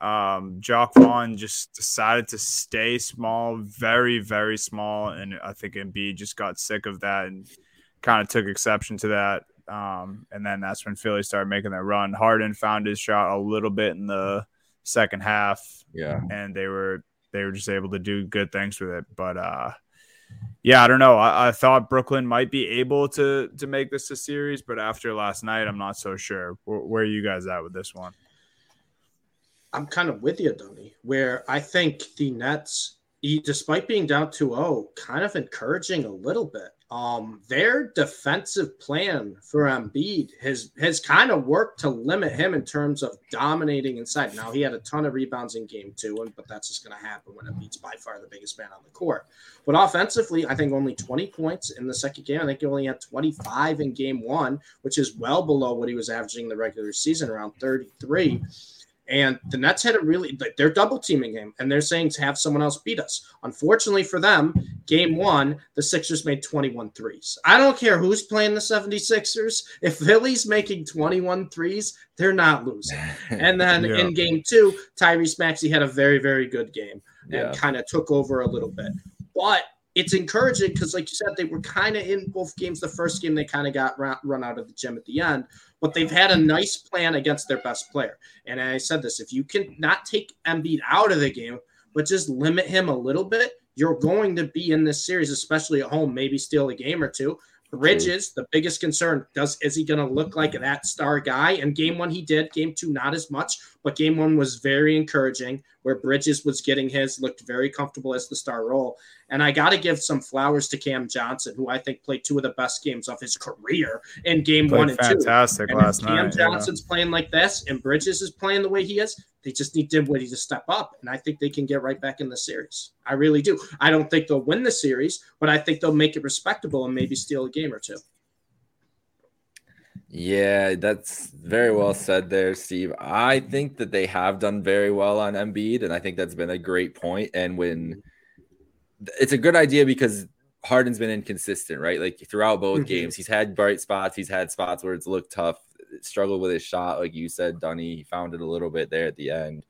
Um, Jacque Vaughn just decided to stay small, very, very small. And I think Embiid just got sick of that and kind of took exception to that. Um, and then that's when Philly started making their run. Harden found his shot a little bit in the second half Yeah. and they were they were just able to do good things with it. But uh yeah, I don't know. I, I thought Brooklyn might be able to to make this a series, but after last night, I'm not so sure. Where, where are you guys at with this one? I'm kind of with you, Donny, where I think the Nets, despite being down 2 0, kind of encouraging a little bit. Um, their defensive plan for Embiid has has kind of worked to limit him in terms of dominating inside. Now he had a ton of rebounds in game two, and but that's just going to happen when Embiid's by far the biggest man on the court. But offensively, I think only 20 points in the second game. I think he only had 25 in game one, which is well below what he was averaging in the regular season, around 33. And the Nets had a really, they're double teaming him and they're saying to have someone else beat us. Unfortunately for them, game one, the Sixers made 21 threes. I don't care who's playing the 76ers. If Philly's making 21 threes, they're not losing. And then yeah. in game two, Tyrese Maxey had a very, very good game and yeah. kind of took over a little bit. But it's encouraging because, like you said, they were kind of in both games. The first game, they kind of got run out of the gym at the end but they've had a nice plan against their best player. And I said this if you can not take Embiid out of the game, but just limit him a little bit, you're going to be in this series, especially at home, maybe steal a game or two. Bridges, the biggest concern, does is he going to look like that star guy? And game one he did, game two not as much, but game one was very encouraging, where Bridges was getting his, looked very comfortable as the star role. And I got to give some flowers to Cam Johnson, who I think played two of the best games of his career in game played one and fantastic two. And last Cam night. Johnson's yeah. playing like this, and Bridges is playing the way he is. They just need Dinwiddie to step up, and I think they can get right back in the series. I really do. I don't think they'll win the series, but I think they'll make it respectable and maybe steal a game or two. Yeah, that's very well said there, Steve. I think that they have done very well on Embiid, and I think that's been a great point. And when it's a good idea because Harden's been inconsistent, right? Like throughout both mm-hmm. games, he's had bright spots, he's had spots where it's looked tough, struggled with his shot, like you said, Dunny. He found it a little bit there at the end.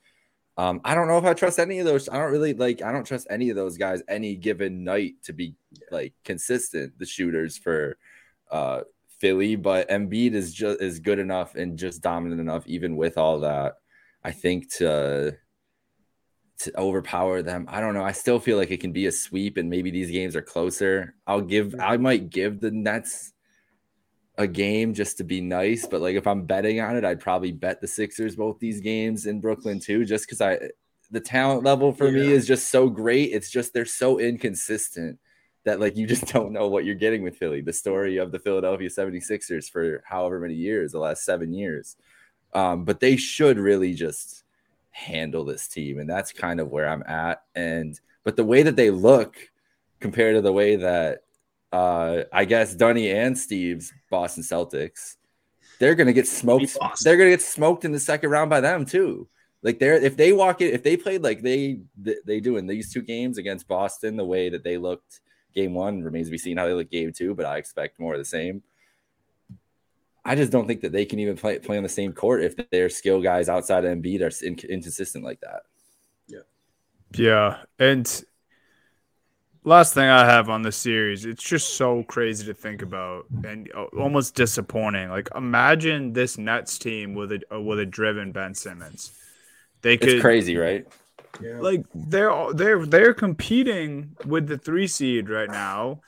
Um, I don't know if I trust any of those. I don't really like. I don't trust any of those guys any given night to be like consistent. The shooters for uh, Philly, but Embiid is just is good enough and just dominant enough, even with all that. I think to to overpower them. I don't know. I still feel like it can be a sweep, and maybe these games are closer. I'll give. I mm-hmm. might give the Nets a game just to be nice, but like if I'm betting on it, I'd probably bet the Sixers both these games in Brooklyn too, just because I the talent level for yeah. me is just so great. It's just they're so inconsistent that like you just don't know what you're getting with Philly. The story of the Philadelphia 76ers for however many years, the last seven years. Um, but they should really just handle this team. And that's kind of where I'm at. And but the way that they look compared to the way that uh, I guess Dunny and Steve's Boston Celtics, they're gonna get smoked. They're gonna get smoked in the second round by them too. Like they're if they walk it, if they played like they they do in these two games against Boston, the way that they looked game one remains to be seen how they look game two, but I expect more of the same. I just don't think that they can even play play on the same court if their skill guys outside of Embiid are inconsistent like that. Yeah, yeah, and last thing I have on the series, it's just so crazy to think about and uh, almost disappointing. Like imagine this Nets team with a with a driven Ben Simmons. They could it's crazy, right? Yeah. Like they're they're they're competing with the three seed right now,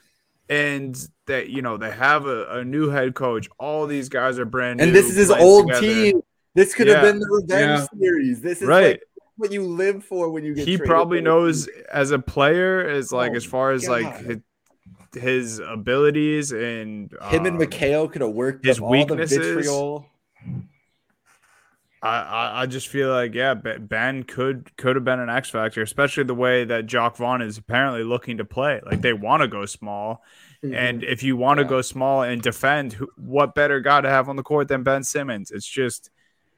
and that you know they have a, a new head coach. All these guys are brand new, and new. this is his old together. team. This could yeah. have been the revenge yeah. series. This is right. Like what you live for when you get. He probably knows as a player, as like oh, as far as God. like his, his, abilities and him um, and McHale could have worked his weaknesses. vitriol. I, I just feel like yeah, Ben could could have been an X factor, especially the way that Jacque Vaughn is apparently looking to play. Like they want to go small, mm-hmm. and if you want to yeah. go small and defend, what better guy to have on the court than Ben Simmons? It's just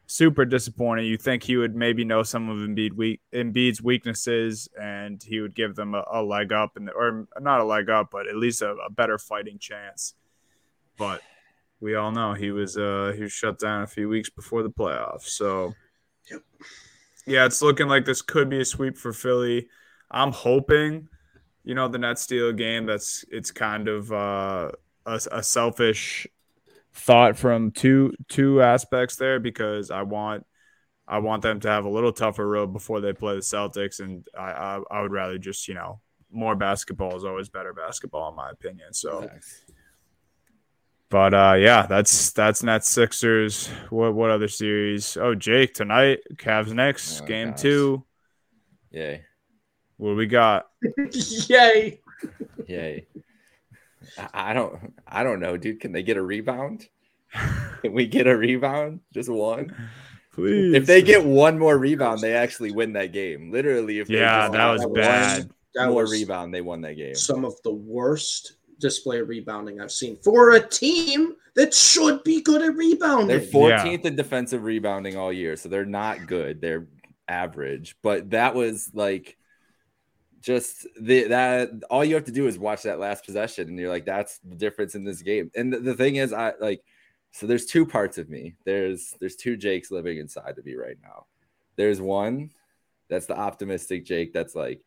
super disappointing. You think he would maybe know some of Embiid weak, Embiid's weaknesses, and he would give them a, a leg up, and or not a leg up, but at least a, a better fighting chance. But we all know he was uh he was shut down a few weeks before the playoffs. So yep. yeah, it's looking like this could be a sweep for Philly. I'm hoping, you know, the Nets steal a game. That's it's kind of uh, a, a selfish thought from two two aspects there because I want I want them to have a little tougher road before they play the Celtics, and I I, I would rather just you know more basketball is always better basketball in my opinion. So. But uh, yeah, that's that's Nets Sixers. What what other series? Oh, Jake tonight, Cavs next, oh, game gosh. two. Yay! What we got? Yay! Yay! I don't I don't know, dude. Can they get a rebound? Can we get a rebound? Just one? Please. If they get one more rebound, they actually win that game. Literally, if they yeah, just that got was one bad. That more was rebound, they won that game. some of the worst display of rebounding I've seen for a team that should be good at rebounding. They're 14th in defensive rebounding all year, so they're not good. They're average. But that was like just the that all you have to do is watch that last possession, and you're like, that's the difference in this game. And the, the thing is, I like so there's two parts of me. There's there's two Jakes living inside of me right now. There's one that's the optimistic Jake that's like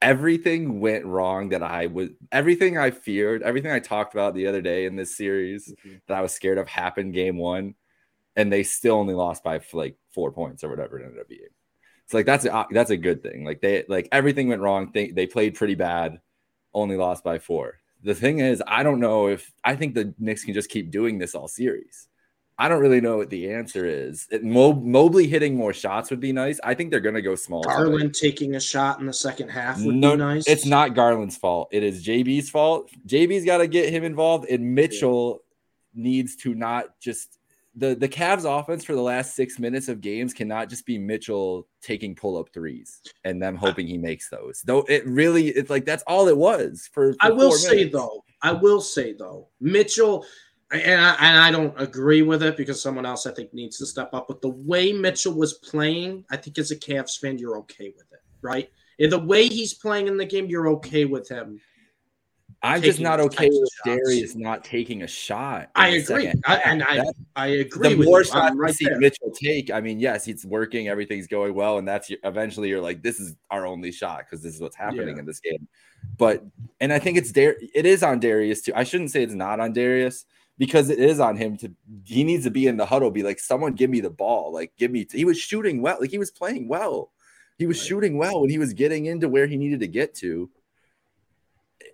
everything went wrong that I was everything I feared, everything I talked about the other day in this series Mhm. that I was scared of happened game one, and they still only lost by like four points or whatever it ended up being. It's like that's a that's a good thing. Like they like everything went wrong. They they played pretty bad, only lost by four. The thing is, I don't know if I think the Knicks can just keep doing this all series. I don't really know what the answer is. It, Mo- Mobley hitting more shots would be nice. I think they're going to go small. Garland taking a shot in the second half would No, be nice. it's not Garland's fault. It is JB's fault. JB's got to get him involved, and Mitchell needs to not just the the Cavs offense for the last six minutes of games cannot just be Mitchell taking pull up threes and them hoping he makes those. Though it really, it's like that's all it was for. for I will say though, I will say though, Mitchell, and I, and I don't agree with it because someone else I think needs to step up. But the way Mitchell was playing, I think as a Cavs fan, you're okay with it, right? And the way he's playing in the game, you're okay with him. I'm just not okay with. Darius not taking a shot. I agree, I, and I I agree the with more shots right see there. Mitchell take, I mean, yes, he's working, everything's going well, and that's your, eventually you're like, this is our only shot because this is what's happening Yeah. in this game. But and I think it's Dar, it is on Darius too. I shouldn't say it's not on Darius because it is on him to. He needs to be in the huddle, be like, someone give me the ball, like give me. He was shooting well, like he was playing well. He was Right. shooting well when he was getting into where he needed to get to.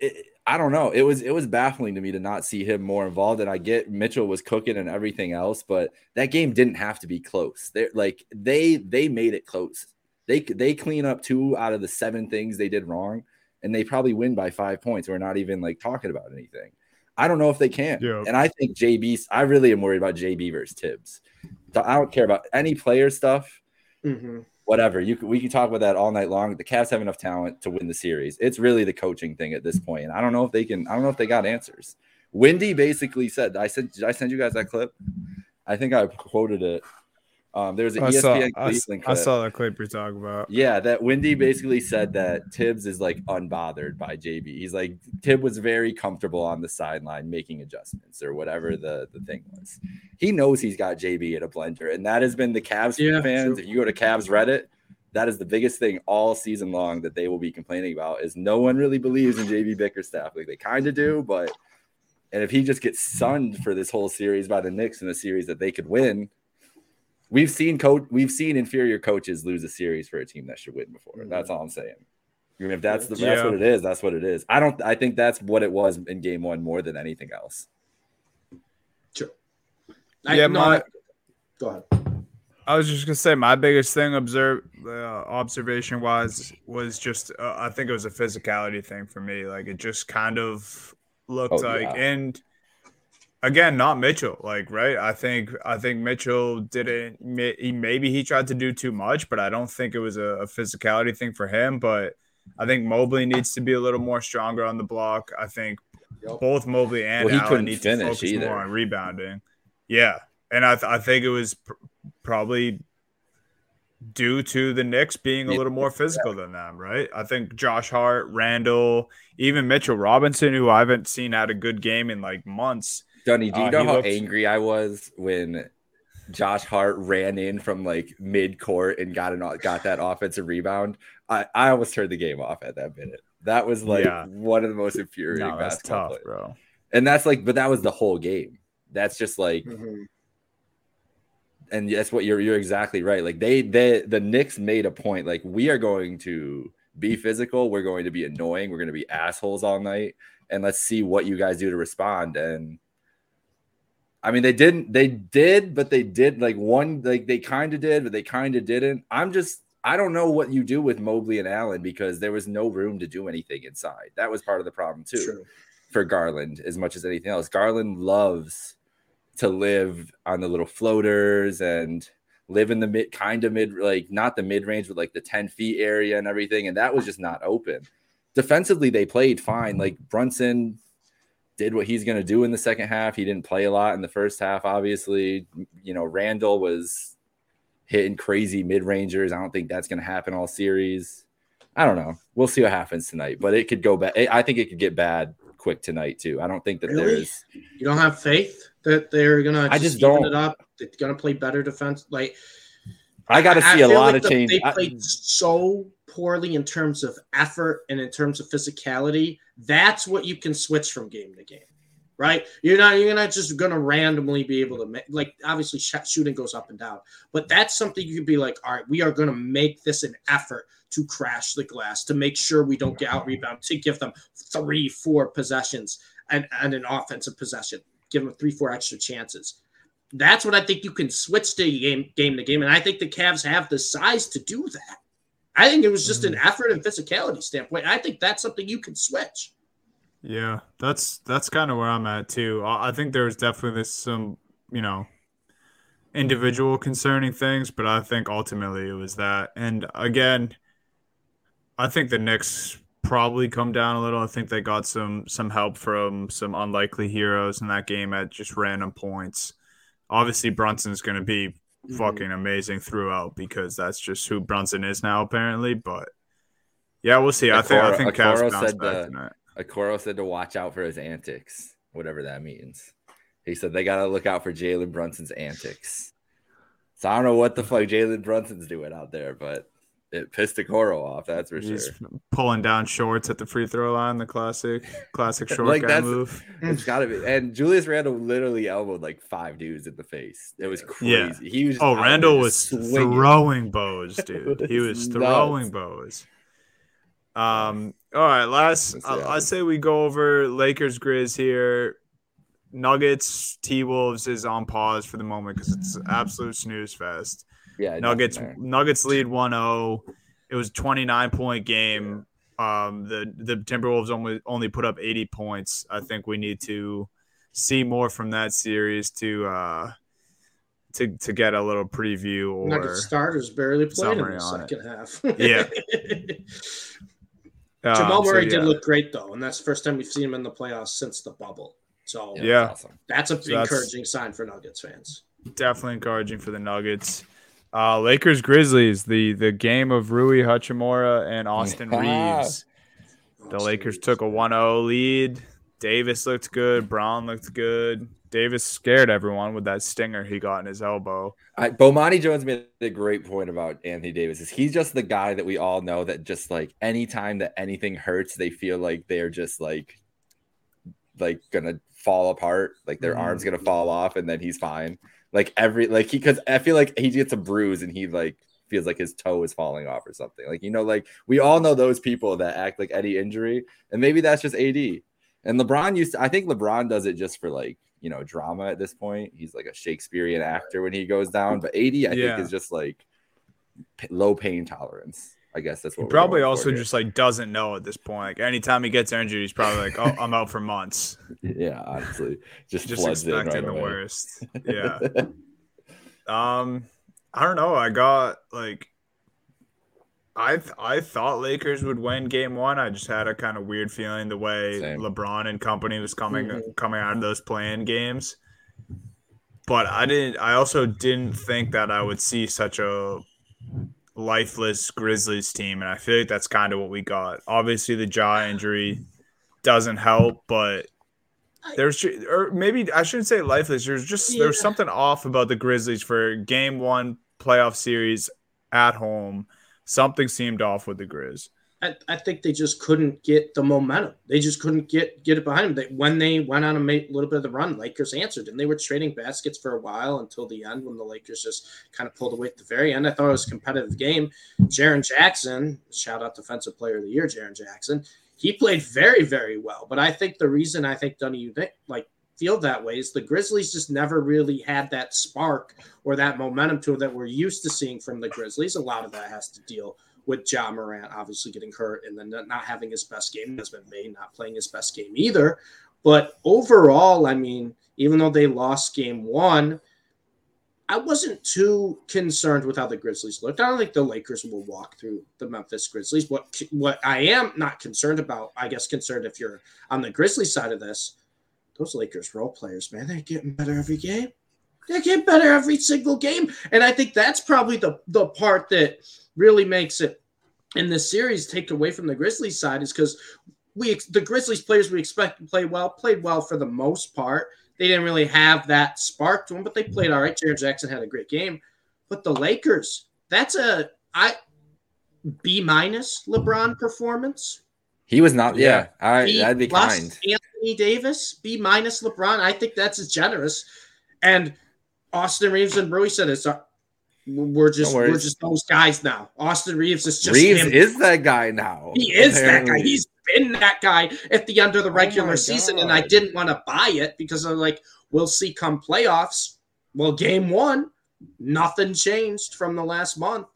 It, I don't know. It was it was baffling to me to not see him more involved. And I get Mitchell was cooking and everything else, but that game didn't have to be close. They like they they made it close. They they clean up two out of the seven things they did wrong, and they probably win by five points. We're not even like talking about anything. I don't know if they can. Yeah. And I think JB. I really am worried about JB versus Thibs. So I don't care about any player stuff Mhm. whatever. You can, we can talk about that all night long. The Cavs have enough talent to win the series. It's really the coaching thing at this point. And I don't know if they can. I don't know if they got answers. Wendy basically said, "I said, did I send you guys that clip? I think I quoted it. Um, there's an I saw, ESPN I, Cleveland I clip. saw the clip you're talking about. Yeah, that Wendy basically said that Thibs is like unbothered by JB. He's like Tibb was very comfortable on the sideline making adjustments or whatever the, the thing was. He knows he's got JB at a blender, and that has been the Cavs Yeah, fans. true. If you go to Cavs Reddit, that is the biggest thing all season long that they will be complaining about is no one really believes in JB Bickerstaff. Like they kind of do, but and if he just gets sunned for this whole series by the Knicks in a series that they could win, we've seen coach we've seen inferior coaches lose a series for a team that should win before. Mhm. That's all I'm saying. Even if that's the that's Yeah. what it is, that's what it is. I don't I think that's what it was in game one more than anything else. I, Yeah, no, my- I- go ahead. I was just gonna say my biggest thing observe uh, observation wise was just uh, I think it was a physicality thing for me. Like it just kind of looked Oh, like yeah. and again not Mitchell. Like right, I think I think Mitchell didn't. He maybe he tried to do too much, but I don't think it was a, a physicality thing for him. But I think Mobley needs to be a little more stronger on the block. I think Yep. both Mobley and Well, he Allen couldn't need to finish focus either. more on rebounding. Yeah, and I th- I think it was pr- probably due to the Knicks being a little more physical than them, right? I think Josh Hart, Randle, even Mitchell Robinson, who I haven't seen had a good game in like months. Dunny, do you Uh, know how looked- angry I was when Josh Hart ran in from like mid court and got an got that offensive rebound? I, I almost turned the game off at that minute. That was like Yeah. one of the most infuriating No, that's basketball tough, plays. bro. And that's like, but that was the whole game. That's just like Mhm. and that's what you're you're exactly right. Like they they the Knicks made a point. Like we are going to be physical. We're going to be annoying. We're going to be assholes all night. And let's see what you guys do to respond. And I mean, they didn't. They did, but they did like one. Like they kind of did, but they kind of didn't. I'm just. I don't know what you do with Mobley and Allen because there was no room to do anything inside. That was part of the problem too. True. for Garland as much as anything else. Garland loves to live on the little floaters and live in the mid kind of mid like not the mid range but like the 10 feet area and everything and that was just not open defensively they played fine like brunson did what he's going to do in the second half he didn't play a lot in the first half obviously you know randle was hitting crazy mid rangers i don't think that's going to happen all series i don't know we'll see what happens tonight but it could go bad i think it could get bad quick tonight too i don't think that Really? there's You don't have faith that they're gonna. I just don't. it up. They're gonna play better defense. Like i got to see a lot like of the- change They I- played so poorly in terms of effort and in terms of physicality. That's what you can switch from game to game, right? You're not you're not just gonna randomly be able to make like obviously shot, shooting goes up and down, but that's something you could be like, all right, we are gonna make this an effort to crash the glass to make sure we don't get out rebound to give them three, four possessions and, and an offensive possession, give them three, four extra chances. That's what I think you can switch to game game to game, and I think the Cavs have the size to do that. I think it was just an mm. effort and physicality standpoint. I think that's something you can switch. Yeah, that's that's kind of where I'm at too. I think there's definitely this some you know individual concerning things, but I think ultimately it was that. And again, I think the Knicks probably come down a little. I think they got some some help from some unlikely heroes in that game at just random points. Obviously, Brunson's going to be Mm-hmm. fucking amazing throughout because that's just who Brunson is now, apparently. But yeah, we'll see. I think I think Okoro Cavs said back the- tonight. Okoro said to watch out for his antics, whatever that means. He said they got to look out for Jalen Brunson's antics. So I don't know what the fuck Jalen Brunson's doing out there, but it pissed Okoro off. That's for He's sure. pulling down shorts at the free throw line, the classic, classic short Like, guy move. It's got to be. And Julius Randle literally elbowed like five dudes in the face. It was crazy. Yeah. He was. Oh, Randle was swinging. throwing bows, dude. It He was was nuts. throwing bows. Um. All right, last. I, I say we go over Lakers Grizz here. Nuggets T Wolves is on pause for the moment because it's absolute snooze fest. Yeah. Nuggets. Nuggets lead 1-0. It was a 29 point game. Um, the the Timberwolves only only put up 80 points. I think we need to see more from that series to uh to to get a little preview or Nugget starters barely played in the on it. second half. Yeah. um, Jamal so Murray yeah. did look great though, and that's the first time we've seen him in the playoffs since the bubble. So Yeah, Yeah. that's awesome. that's a So that's- encouraging sign for Nuggets fans. definitely encouraging for the Nuggets. Uh, Lakers Grizzlies, the the game of Rui Hachimura and Austin Reaves. The Lakers took a 1-0 lead. Davis looked good. Brown looked good. Davis scared everyone with that stinger he got in his elbow. I, Bomani Jones made a great point about Anthony Davis. Is he's just the guy that we all know that just like anytime that anything hurts, they feel like they're just like like gonna fall apart, like their Mhm. arm's gonna fall off, and then he's fine. Like every like he because I feel like he gets a bruise and he like feels like his toe is falling off or something. Like you know, like we all know those people that act like any injury, and maybe that's just AD. And LeBron used to, I think LeBron does it just for like, you know, drama at this point. He's like a Shakespearean actor when he goes down. But AD, I Yeah. think, is just like low pain tolerance. I guess that's He what we're probably also just like doesn't know at this point. Like anytime he gets injured, he's probably like, "Oh, I'm out for months." yeah, honestly, just, Just floods in right expecting the away. worst. Yeah. Um, I don't know. I got like, I th- I thought Lakers would win Game One. I just had a kind of weird feeling the way Same. LeBron and company was coming Mhm. coming out of those playing games. But I didn't. I also didn't think that I would see such a lifeless Grizzlies team, and I feel like that's kind of what we got. Obviously, the jaw injury doesn't help, but there's or maybe I shouldn't say lifeless. There's just there's something off about the Grizzlies for game one playoff series at home. Something seemed off with the Grizz. I, I think they just couldn't get the momentum. They just couldn't get get it behind them. They, when they went on a ma- little bit of the run, Lakers answered, and they were trading baskets for a while until the end when the Lakers just kind of pulled away at the very end. I thought it was a competitive game. Jaren Jackson, shout out Defensive Player of the Year, Jaren Jackson. He played very very well, but I think the reason I think Dunny like feel that way is the Grizzlies just never really had that spark or that momentum to that we're used to seeing from the Grizzlies. A lot of that has to deal with Ja Morant obviously getting hurt and then not having his best game. Desmond Bane not playing his best game either. But overall, I mean, even though they lost game one, I wasn't too concerned with how the Grizzlies looked. I don't think the Lakers will walk through the Memphis Grizzlies. What what I am not concerned about, I guess concerned if you're on the Grizzlies side of this, those Lakers role players, man, they're getting better every game. They're getting better every single game. And I think that's probably the, the part that really makes it in this series take away from the Grizzlies side is because we the Grizzlies players we expect to play well played well for the most part. They didn't really have that spark to them, but they mm-hmm. played all right. Jared Jackson had a great game. But the Lakers, that's a I B minus LeBron performance. He was not. Yeah, I B that'd be kind. Anthony Davis, B minus LeBron. I think that's as generous. And Austin Reaves and Rui said it's. Uh, we're just we're just those guys now. Austin Reaves is just Reaves him. is that guy now. He is apparently. that guy. He's been that guy at the end of the oh regular oh season, and I didn't want to buy it because I'm like, we'll see come playoffs. Well, game one, nothing changed from the last month.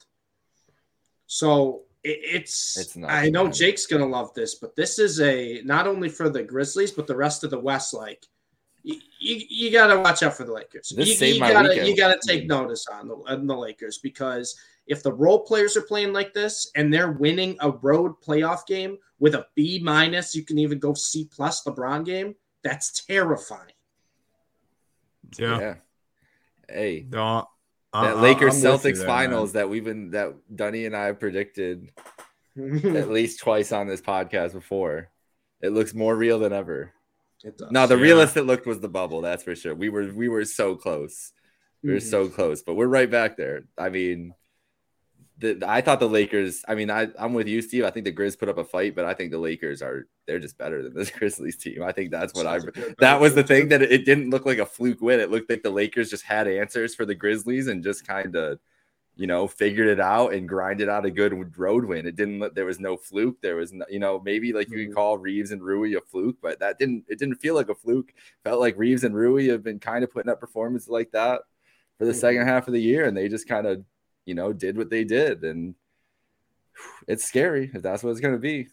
So it, it's, it's I know Jake's gonna love this, but this is a not only for the Grizzlies, but the rest of the West, like you, you, got to watch out for the Lakers. This you, you gotta, you got to take notice on the, on the Lakers because if the role players are playing like this and they're winning a road playoff game with a B minus, you can even go C plus LeBron game. That's terrifying. Yeah. yeah. Hey, no, that uh, Lakers Celtics finals man. that we've been that Dunny and I predicted at least twice on this podcast before. It looks more real than ever. No, the yeah. realist it looked was the bubble. That's for sure. We were we were so close. We were mm-hmm. so close, but we're right back there. I mean, the, I thought the Lakers. I mean, I I'm with you, Steve. I think the Grizz put up a fight, but I think the Lakers are they're just better than this Grizzlies team. I think that's what I. That was the thing that it didn't look like a fluke win. It looked like the Lakers just had answers for the Grizzlies and just kind of you know, figured it out and grinded out a good road win. It didn't. There was no fluke. There was, no, you know, maybe like you can mm-hmm. call Reaves and Rui a fluke, but that didn't. It didn't feel like a fluke. Felt like Reaves and Rui have been kind of putting up performances like that for the second mm-hmm. half of the year, and they just kind of, you know, did what they did, and it's scary if that's what it's going to be.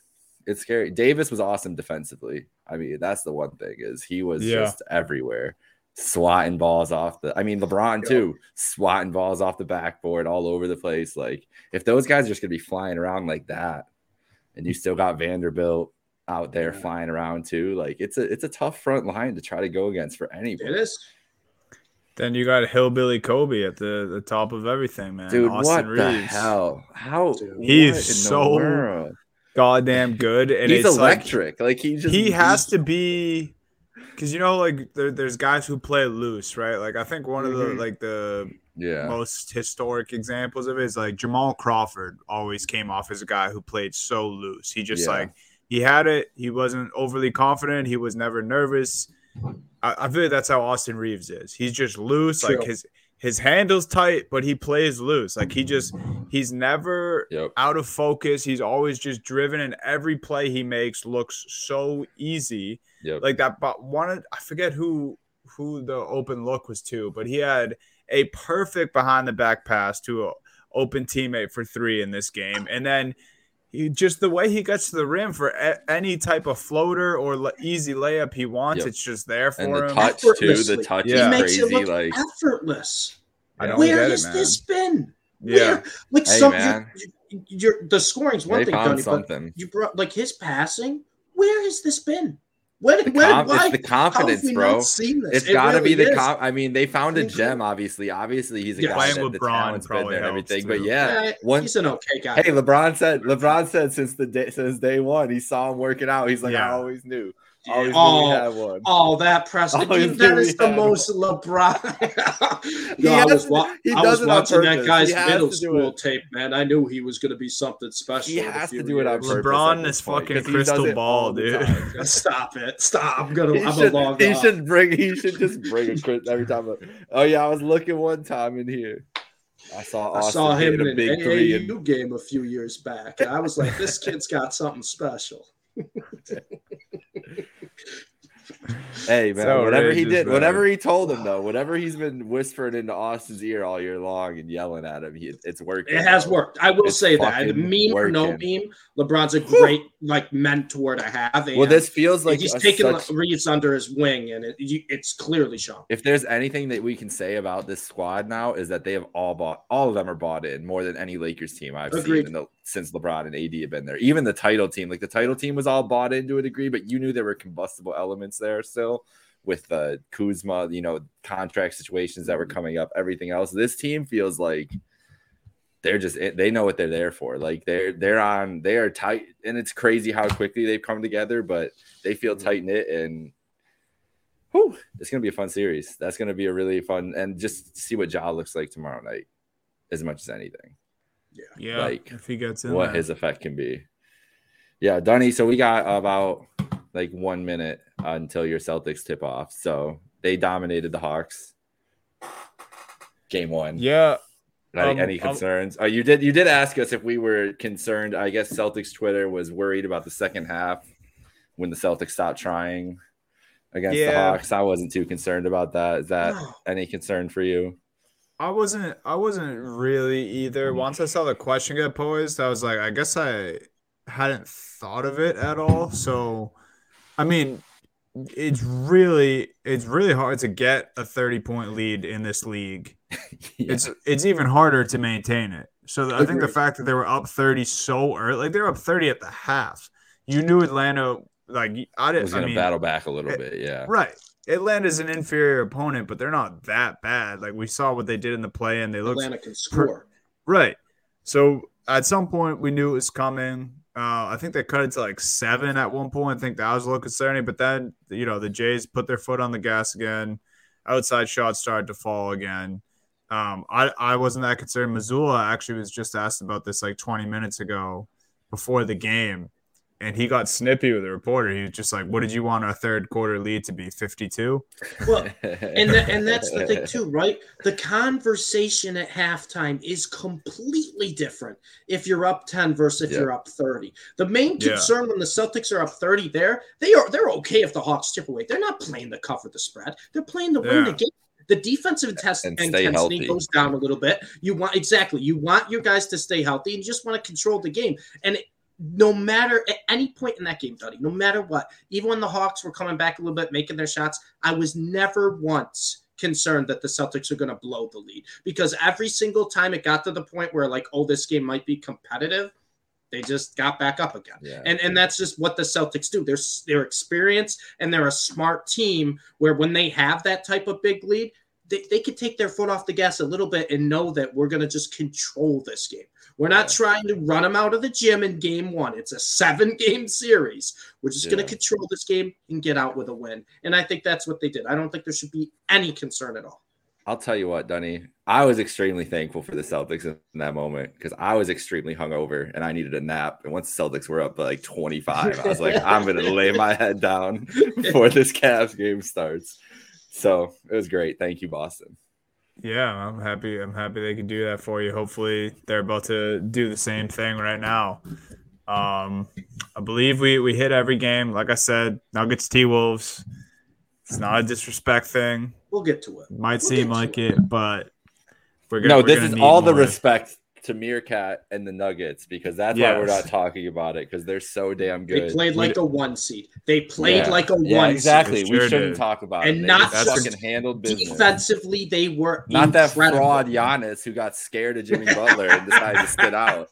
It's scary. Davis was awesome defensively. I mean, that's the one thing is he was yeah. just everywhere swatting balls off the I mean LeBron too, swatting balls off the backboard all over the place. Like if those guys are just gonna be flying around like that, and you still got Vanderbilt out there yeah. flying around too, like it's a it's a tough front line to try to go against for anybody. It is. Then you got Hillbilly Kobe at the, the top of everything, man. Dude, Austin what Reaves. the hell? How he's so goddamn good, and he's electric. Like, like, he just he has to be because you know like there, there's guys who play loose right like i think one mm-hmm. of the mm-hmm. like the yeah most historic examples of it is like jamal crawford always came off as a guy who played so loose he just yeah. like he had it he wasn't overly confident he was never nervous i, I feel like that's how austin reaves is he's just loose True. like his his handle's tight, but he plays loose. Like he just he's never yep. out of focus. He's always just driven, and every play he makes looks so easy. Yep. Like that, but one I forget who who the open look was to, but he had a perfect behind the back pass to a open teammate for three in this game, and then he just the way he gets to the rim for a, any type of floater or le- easy layup he wants, yep. it's just there for and the him. touch too, the touch yeah. is crazy. It like effortless. I don't Where has it, this been? Yeah, Where? like hey, some you're, you're, the scoring's one they thing, Tony, something. you brought like his passing. Where has this been? When, the when, com- why, it's the confidence, bro. It's it got to really be the com- I mean, they found a gem. Obviously, obviously, he's a yeah, guy that the talent's been there and everything. Too. But yeah, yeah one, he's an okay guy. Hey, LeBron said. LeBron said since the day since day one, he saw him working out. He's like, yeah. I always knew. Always oh, oh, that press. That is the most one. LeBron. Yo, I was, wa- I was watching that guy's middle school tape, man. I knew he was going to be something special. He has to do it on purpose. LeBron is fucking crystal ball, dude. Stop it. Stop. I'm going to, I'm should, log He off. should bring, he should just bring a every time. Oh, yeah, I was looking one time in here. I saw Austin I saw him in a big an AAU game a few years back. And I was like, this kid's got something special. Hey man, So whatever he did, man. whatever he told him though, whatever he's been whispering into Austin's ear all year long and yelling at him, he, it's working. It has bro. worked. I will It's say that. The fucking meme or no working. meme, LeBron's a great like mentor to have. Well, this feels like he's taking such- Reeves under his wing, and it, it's clearly shown. if there's anything that we can say about this squad now is that they have all bought all of them are bought in more than any Lakers team I've Agreed. seen in the, since LeBron and AD have been there. Even the title team, like the title team was all bought into a degree, but you knew there were combustible elements there still with the Kuzma, you know, contract situations that were mm-hmm. coming up, everything else. This team feels like they're just they know what they're there for. Like they're they're on they are tight and it's crazy how quickly they've come together, but they feel mm-hmm. tight knit and whew, it's gonna be a fun series. That's gonna be a really fun and just see what Ja looks like tomorrow night as much as anything. Yeah, Like, if he gets in what there. his effect can be. Yeah, Dunny. So we got about like one minute until your Celtics tip off. So they dominated the Hawks. Game one. yeah, Any, Um, any um, concerns? Oh, you did. You did ask us if we were concerned. I guess Celtics Twitter was worried about the second half when the Celtics stopped trying against the Hawks. I wasn't too concerned about that. Is that No. any concern for you? I wasn't. I wasn't really either. Mm. Once I saw the question get posed, I was like, I guess I hadn't thought of it at all. So, I mean, it's really, it's really hard to get a thirty point lead in this league. Yeah. It's it's even harder to maintain it. So I think the fact that they were up thirty so early, like they were up thirty at the half. You knew Atlanta, like I didn't. was I going to mean, battle back a little it- bit. Yeah. Right. Atlanta's an inferior opponent, but they're not that bad. Like we saw what they did in the play, and they looked Atlanta can score. right. So at some point, we knew it was coming. Uh, I think they cut it to like seven at one point. I think that was a little concerning. But then, you know, the Jays put their foot on the gas again. Outside shots started to fall again. Um, I, I wasn't that concerned. Mazzulla actually was just asked about this like 20 minutes ago before the game. And he got snippy with the reporter. He was just like, What did you want our third quarter lead to be? 52? Well, and the, and that's the thing too, right? The conversation at halftime is completely different if you're up 10 versus if Yeah. you're up 30. The main Yeah. concern when the Celtics are up 30 there, they are they're okay if the Hawks chip away. They're not playing to cover the spread. They're playing to win the game. The defensive intens- And stay intensity healthy. goes down a little bit. You want exactly. You want your guys to stay healthy and you just want to control the game. And it, no matter at any point in that game, Duddy, no matter what, even when the Hawks were coming back a little bit, making their shots, I was never once concerned that the Celtics are going to blow the lead because every single time it got to the point where like, oh, this game might be competitive, they just got back up again. yeah. And and that's just what the Celtics do. They're they're experienced and they're a smart team where when they have that type of big lead, they, they can take their foot off the gas a little bit and know that we're going to just control this game. We're not Yeah. trying to run them out of the gym in game one. It's a seven game series. We're just going to control this game and get out with a win. And I think that's what they did. I don't think there should be any concern at all. I'll tell you what, Dunny. I was extremely thankful for the Celtics in that moment because I was extremely hungover and I needed a nap. And once the Celtics were up by like 25, I was like, I'm gonna lay my head down before this Cavs game starts. So it was great. Thank you, Boston. Yeah, I'm happy. I'm happy they could do that for you. Hopefully, they're about to do the same thing right now. Um, I believe we we hit every game. Like I said, Nuggets T Wolves. It's not a disrespect thing. We'll get to it. Might We'll seem like it. it, but we're gonna. No, we're this gonna is need all the respect to Meerkat and the Nuggets because that's why we're not talking about it because they're so damn good. They good. played We like d- a one seed. They played Yeah. like a yeah, one exactly. They we sure shouldn't did. talk about And it. They not just just fucking handled seed. business. Defensively, they were Not that fraud Giannis who got scared of Jimmy Butler and decided to sit out.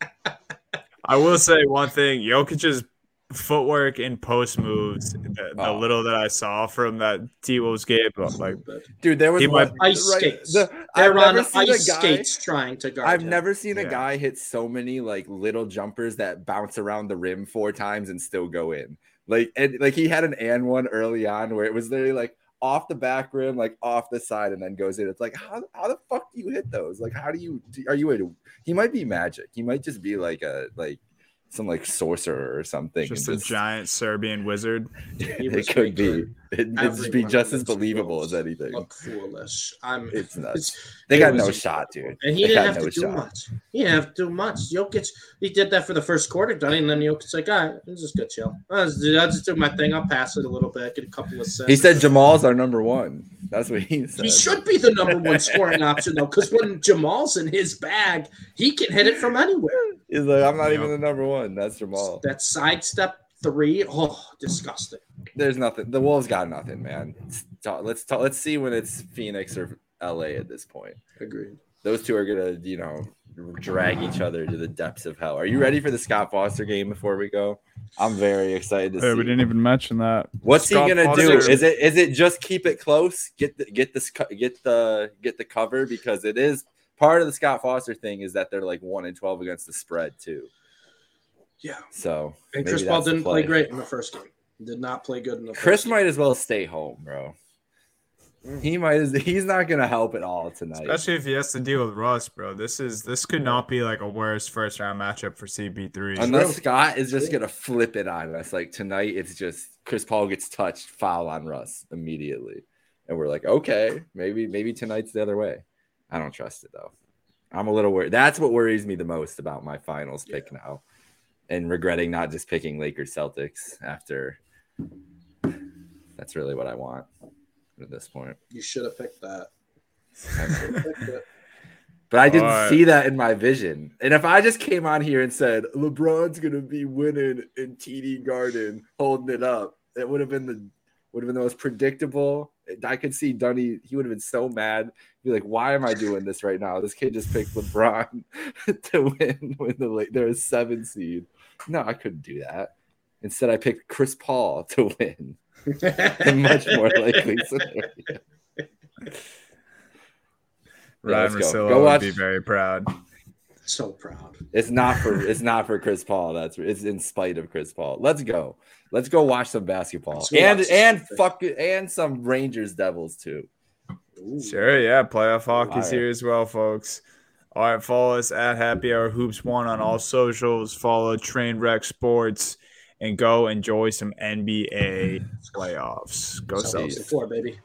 I will say one thing: Jokic's footwork and post moves. The, the Oh. little that I saw from that T Wolves game, like Dude, there was He one might- Ice skates. the- They're I've on never seen ice a guy. skates trying to guard. I've him. never seen a guy hit so many like little jumpers that bounce around the rim four times and still go in. Like and like he had an and one early on where it was literally like off the back rim, like off the side, and then goes in. It's like how how the fuck do you hit those? Like how do you do, are you a he might be magic. He might just be like a like some like sorcerer or something. Just a giant Serbian wizard. It could be. It, it'd just be just as believable as anything. Look foolish. I'm. It's nuts. They got was no shot, dude. And he They didn't have no to do shot. much. He didn't have to do much. Jokic, he did that for the first quarter, Donnie, and then Jokic's like, all right, it's just good chill. I'll just, do- I'll just do my thing. I'll pass it a little bit, get a couple of assists. He said Jamal's our number one. That's what he said. He should be the number one scoring option though, because when Jamal's in his bag, he can hit it from anywhere. He's like, I'm not Yeah. even the number one. That's Jamal. That sidestep three, oh, disgusting. There's nothing. The Wolves got nothing, man. Let's talk, let's talk, let's see when it's Phoenix or LA at this point. Agreed. Those two are gonna, you know, drag each other to the depths of hell. Are you ready for the Scott Foster game before we go? I'm very excited to Hey, see. we didn't even mention that. What's Scott he gonna do? Is it is it just keep it close? Get the get this get the get the cover because it is part of the Scott Foster thing is that they're like one and twelve against the spread too. Yeah. So And maybe Chris Paul didn't play play. great in the first game. Did not play good enough. Chris game. might as well stay home, bro. Mm. He might. as- He's not gonna help at all tonight. Especially if he has to deal with Russ, bro. This is this could not be like a worse first round matchup for CP3. Unless True. Scott is just gonna flip it on us. Like tonight, it's just Chris Paul gets touched, foul on Russ immediately, and we're like, okay, maybe maybe tonight's the other way. I don't trust it though. I'm a little worried. That's what worries me the most about my finals pick now, and regretting not just picking Lakers Celtics after. That's really what I want at this point. You should have picked that. I. Picked. But I didn't Alright. see that in my vision. And if I just came on here and said LeBron's gonna be winning in TD Garden, holding it up, it would have been the would have been the most predictable. I could see Dunny. He would have been so mad. Be like, "Why am I doing this right now? This kid just picked LeBron to win when the late there was seven seed. No, I couldn't do that. Instead, I picked Chris Paul to win. The much more likely scenario. Yeah, Ryen let's go. Russillo Go would be very proud. so proud. It's not for it's not for Chris Paul. That's it's in spite of Chris Paul. Let's go. Let's go watch some basketball Let's and and some- fuck and some Rangers Devils too. Ooh. Sure, yeah. Playoff hockey's Alright. here as well, folks. All right, follow us at Happy Hour Hoops One on all socials. Follow Trainwreck Sports and go enjoy some NBA mm-hmm. playoffs. Go Celtics. Celtics. Celtics four, baby.